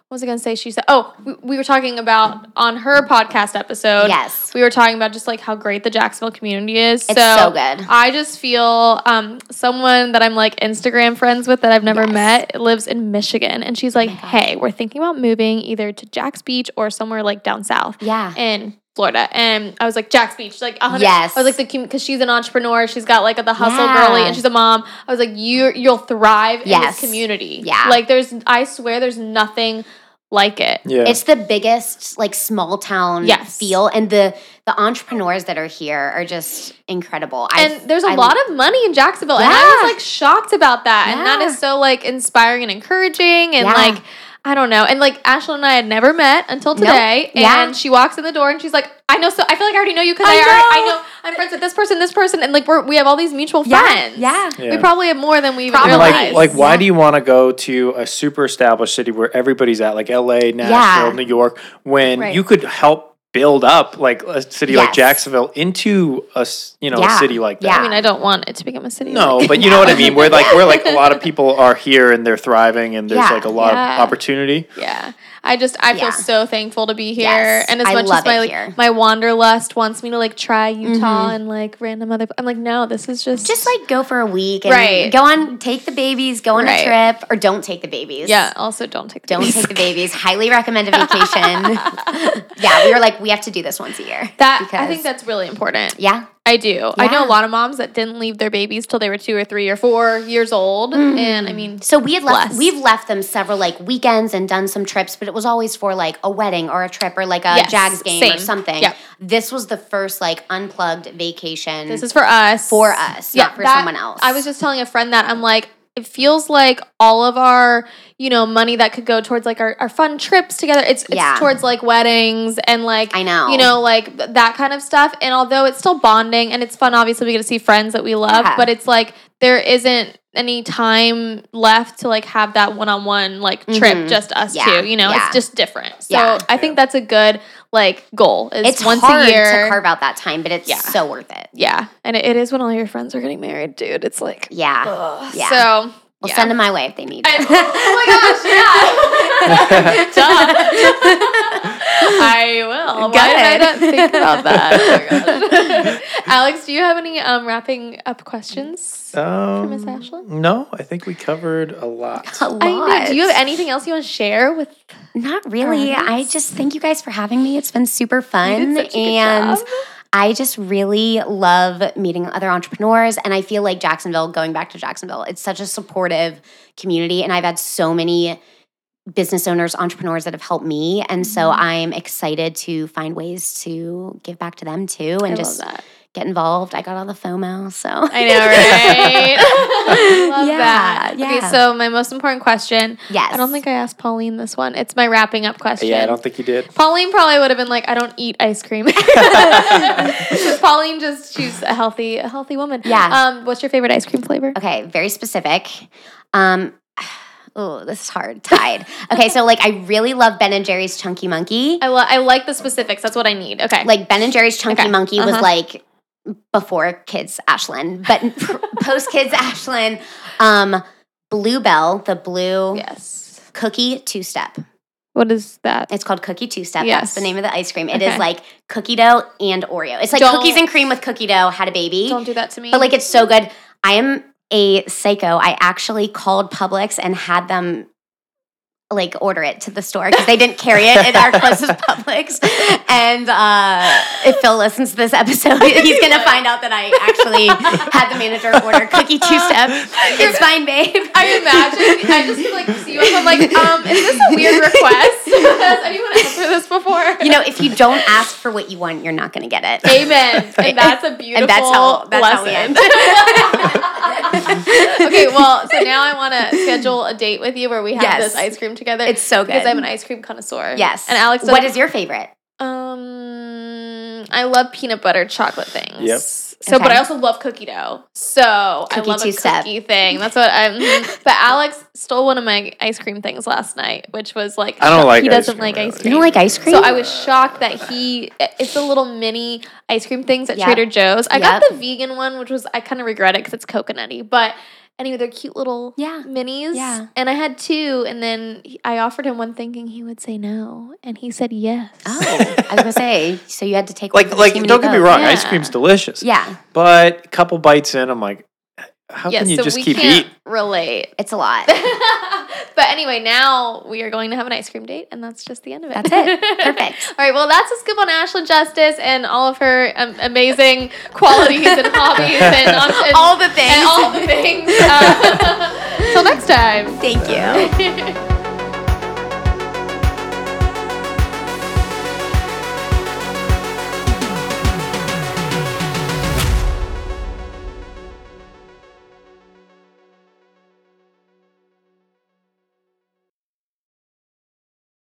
what was I gonna say? She said, "Oh, we, we were talking about on her podcast episode.
yes,
we were talking about just like how great the Jacksonville community is.
it's so, good.
I just feel um, someone that I'm like Instagram friends with that I've never
Yes.
met lives in Michigan, and she's like,
my gosh.
"Hey, we're thinking about moving either to Jax Beach or somewhere like down south
Yeah,
in Florida." And I was like, "Jax Beach, like a hundred."
Yes.
I was like, "The because she's an entrepreneur, she's got like a the hustle
Yeah.
girly, and she's a mom." I was like, "You you'll thrive in this community.
Yeah.
like there's I swear there's nothing like it.
Yeah.
it's the biggest like small town
Yes.
feel, and the the entrepreneurs that are here are just incredible. I-
and there's a
I-
lot of money in Jacksonville, and I was like shocked about that. And that is so like inspiring and encouraging, and
Yeah.
like I don't know. And like Ashlyn and I had never met until
Nope.
today, and she walks in the door and she's like, "I know, so I feel like I already know you because I,
I
already, I
know.
know I'm friends with this person, this person, and like we're we have all these mutual
Yeah,
friends.
yeah.
we probably have more than we even
Probably.
Realize.
like, like, why
Yeah.
do you want to go to a super established city where everybody's at, like L.A., Nashville, New York, when
Right.
you could help build up like a city like Jacksonville into a s- you know
Yeah.
a city like that?
Yeah.
I mean, I don't want it to become a city.
No,
like-
but you know what I mean. Where like where like a lot of people are here and they're thriving and there's
Yeah.
like a lot
Yeah.
of opportunity.
Yeah. I just I feel
Yeah.
so thankful to be here.
Yes.
And as
I
much as my like
here.
my wanderlust wants me to like try Utah
Mhm.
and like random other I'm like, no, this is just
just like go for a week and
Right.
go on take the babies, go on
Right.
a trip, or don't take the babies.
Yeah, also don't take the
Don't
babies.
take the babies. Highly recommend a vacation. yeah, we were like, we have to do this once a year.
That I think that's really important.
Yeah.
I do. I know a lot of moms that didn't leave their babies till they were two or three or four years old.
Mm-hmm.
And I mean
So we had left
Blessed.
we've left them several like weekends and done some trips, but it was always for like a wedding or a trip or like a
Yes,
Jags game or something.
Yep.
This was the first like unplugged vacation.
this is for us.
for us, not for
that-
someone else.
I was just telling a friend that I'm like, it feels like all of our, you know, money that could go towards like our, our fun trips together. It's it's
Yeah.
towards like weddings and like
I know.
you know, like that kind of stuff. And although it's still bonding and it's fun, obviously we get to see friends that we love,
Yeah.
but it's like there isn't any time left to like have that one on one like trip,
Mhm.
just us
Yeah.
two. You know,
Yeah.
it's just different. So
Yeah.
I think that's a good like goal. Is
it's
once
hard
a year.
to carve out that time, but it's
Yeah.
so worth it.
yeah, and it, it is when all your friends are getting married, dude. It's like,
Yeah.
ugh.
Yeah.
So
We'll
yeah.
send them my way if they need.
I-
it.
oh my gosh, yeah. Duh. I will. Why did I not think about that? Oh my gosh. Alex, do you have any um, wrapping up questions for
Um,
Miss Ashley?
No, I think we covered a lot.
A lot.
I know. Do you have anything else you want to share with?
Not really. I just thank you guys for having me. It's been super
You
fun.
did such a good
and
job.
I just really love meeting other entrepreneurs. And I feel like Jacksonville, going back to Jacksonville, it's such a supportive community. And I've had so many business owners, entrepreneurs that have helped me. And so
Mhm.
I'm excited to find ways to give back to them too and
I
just get involved. I got all the FOMO. So
I know, right? love
Yeah,
that. Okay, so my most important question.
yes.
I don't think I asked Pauline this one. It's my wrapping up question.
Yeah, I don't think you did.
Pauline probably would have been like, I don't eat ice cream. Pauline just she's a healthy, a healthy woman.
Yeah.
Um, what's your favorite ice cream flavor?
Okay, very specific. Um, oh, this is hard. Tied. Okay, so like I really love Ben and Jerry's Chunky Monkey.
I, li- I like the specifics. That's what I need. Okay.
Like Ben and Jerry's Chunky
Okay,
Monkey was
uh-huh.
like before Kids Ashlyn, but post Kids Ashlyn, um, Bluebell, the blue
yes.
cookie two step.
What is that?
It's called Cookie Two Step.
Yes.
That's the name of the ice cream. It is
Okay.
like cookie dough and Oreo. It's like
Don't-
cookies and cream with cookie dough. Had a baby,
Don't do that to me.
but like it's so good. I am a psycho. I actually called Publix and had them like order it to the store because they didn't carry it at our closest Publix. And uh, if Phil listens to this episode, he's gonna find out that I actually had the manager order cookie two step. It's fine, babe.
I imagine I just like see you I'm like, um, is this a weird request? Has anyone asked for this before?
You know, if you don't ask for what you want, you're not gonna get it.
Amen. And that's a beautiful
And that's how that's how we
lesson.
end.
okay, well, so now I want to schedule a date with you where we have
Yes.
this ice cream together.
It's so good. because.
I'm an ice cream connoisseur.
Yes.
And Alex,
what is your favorite?
Um, I love peanut butter chocolate things.
Yep.
So, but I also love cookie dough. So I love a
two-step.
cookie thing. That's what I'm. but Alex stole one of my ice cream things last night, which was like
I don't like
he
ice
doesn't
cream,
like
really.
ice
You
cream.
don't like ice cream?
So I was shocked that he. It's the little mini ice cream things at
Yep.
Trader Joe's. I got the vegan one, which was I kind of regret it because it's coconutty. But anyway, they're cute little
Yeah.
minis.
Yeah.
And I had two, and then I offered him one thinking he would say no, and he said yes.
Oh, I was gonna say. So you had to take one
Like
for the
like don't get me wrong,
Yeah.
ice cream's delicious.
Yeah,
But a couple bites in, I'm like, how
Yes,
can you
so
just
we
keep eating?
relate.
it's a lot.
but anyway, now we are going to have an ice cream date, and that's just the end of it.
That's it. Perfect.
all right, well, that's a scoop on Ashlyn Justice and all of her um, amazing qualities and hobbies and, um, and
All the things.
and all the things. Uh, till next time.
Thank you.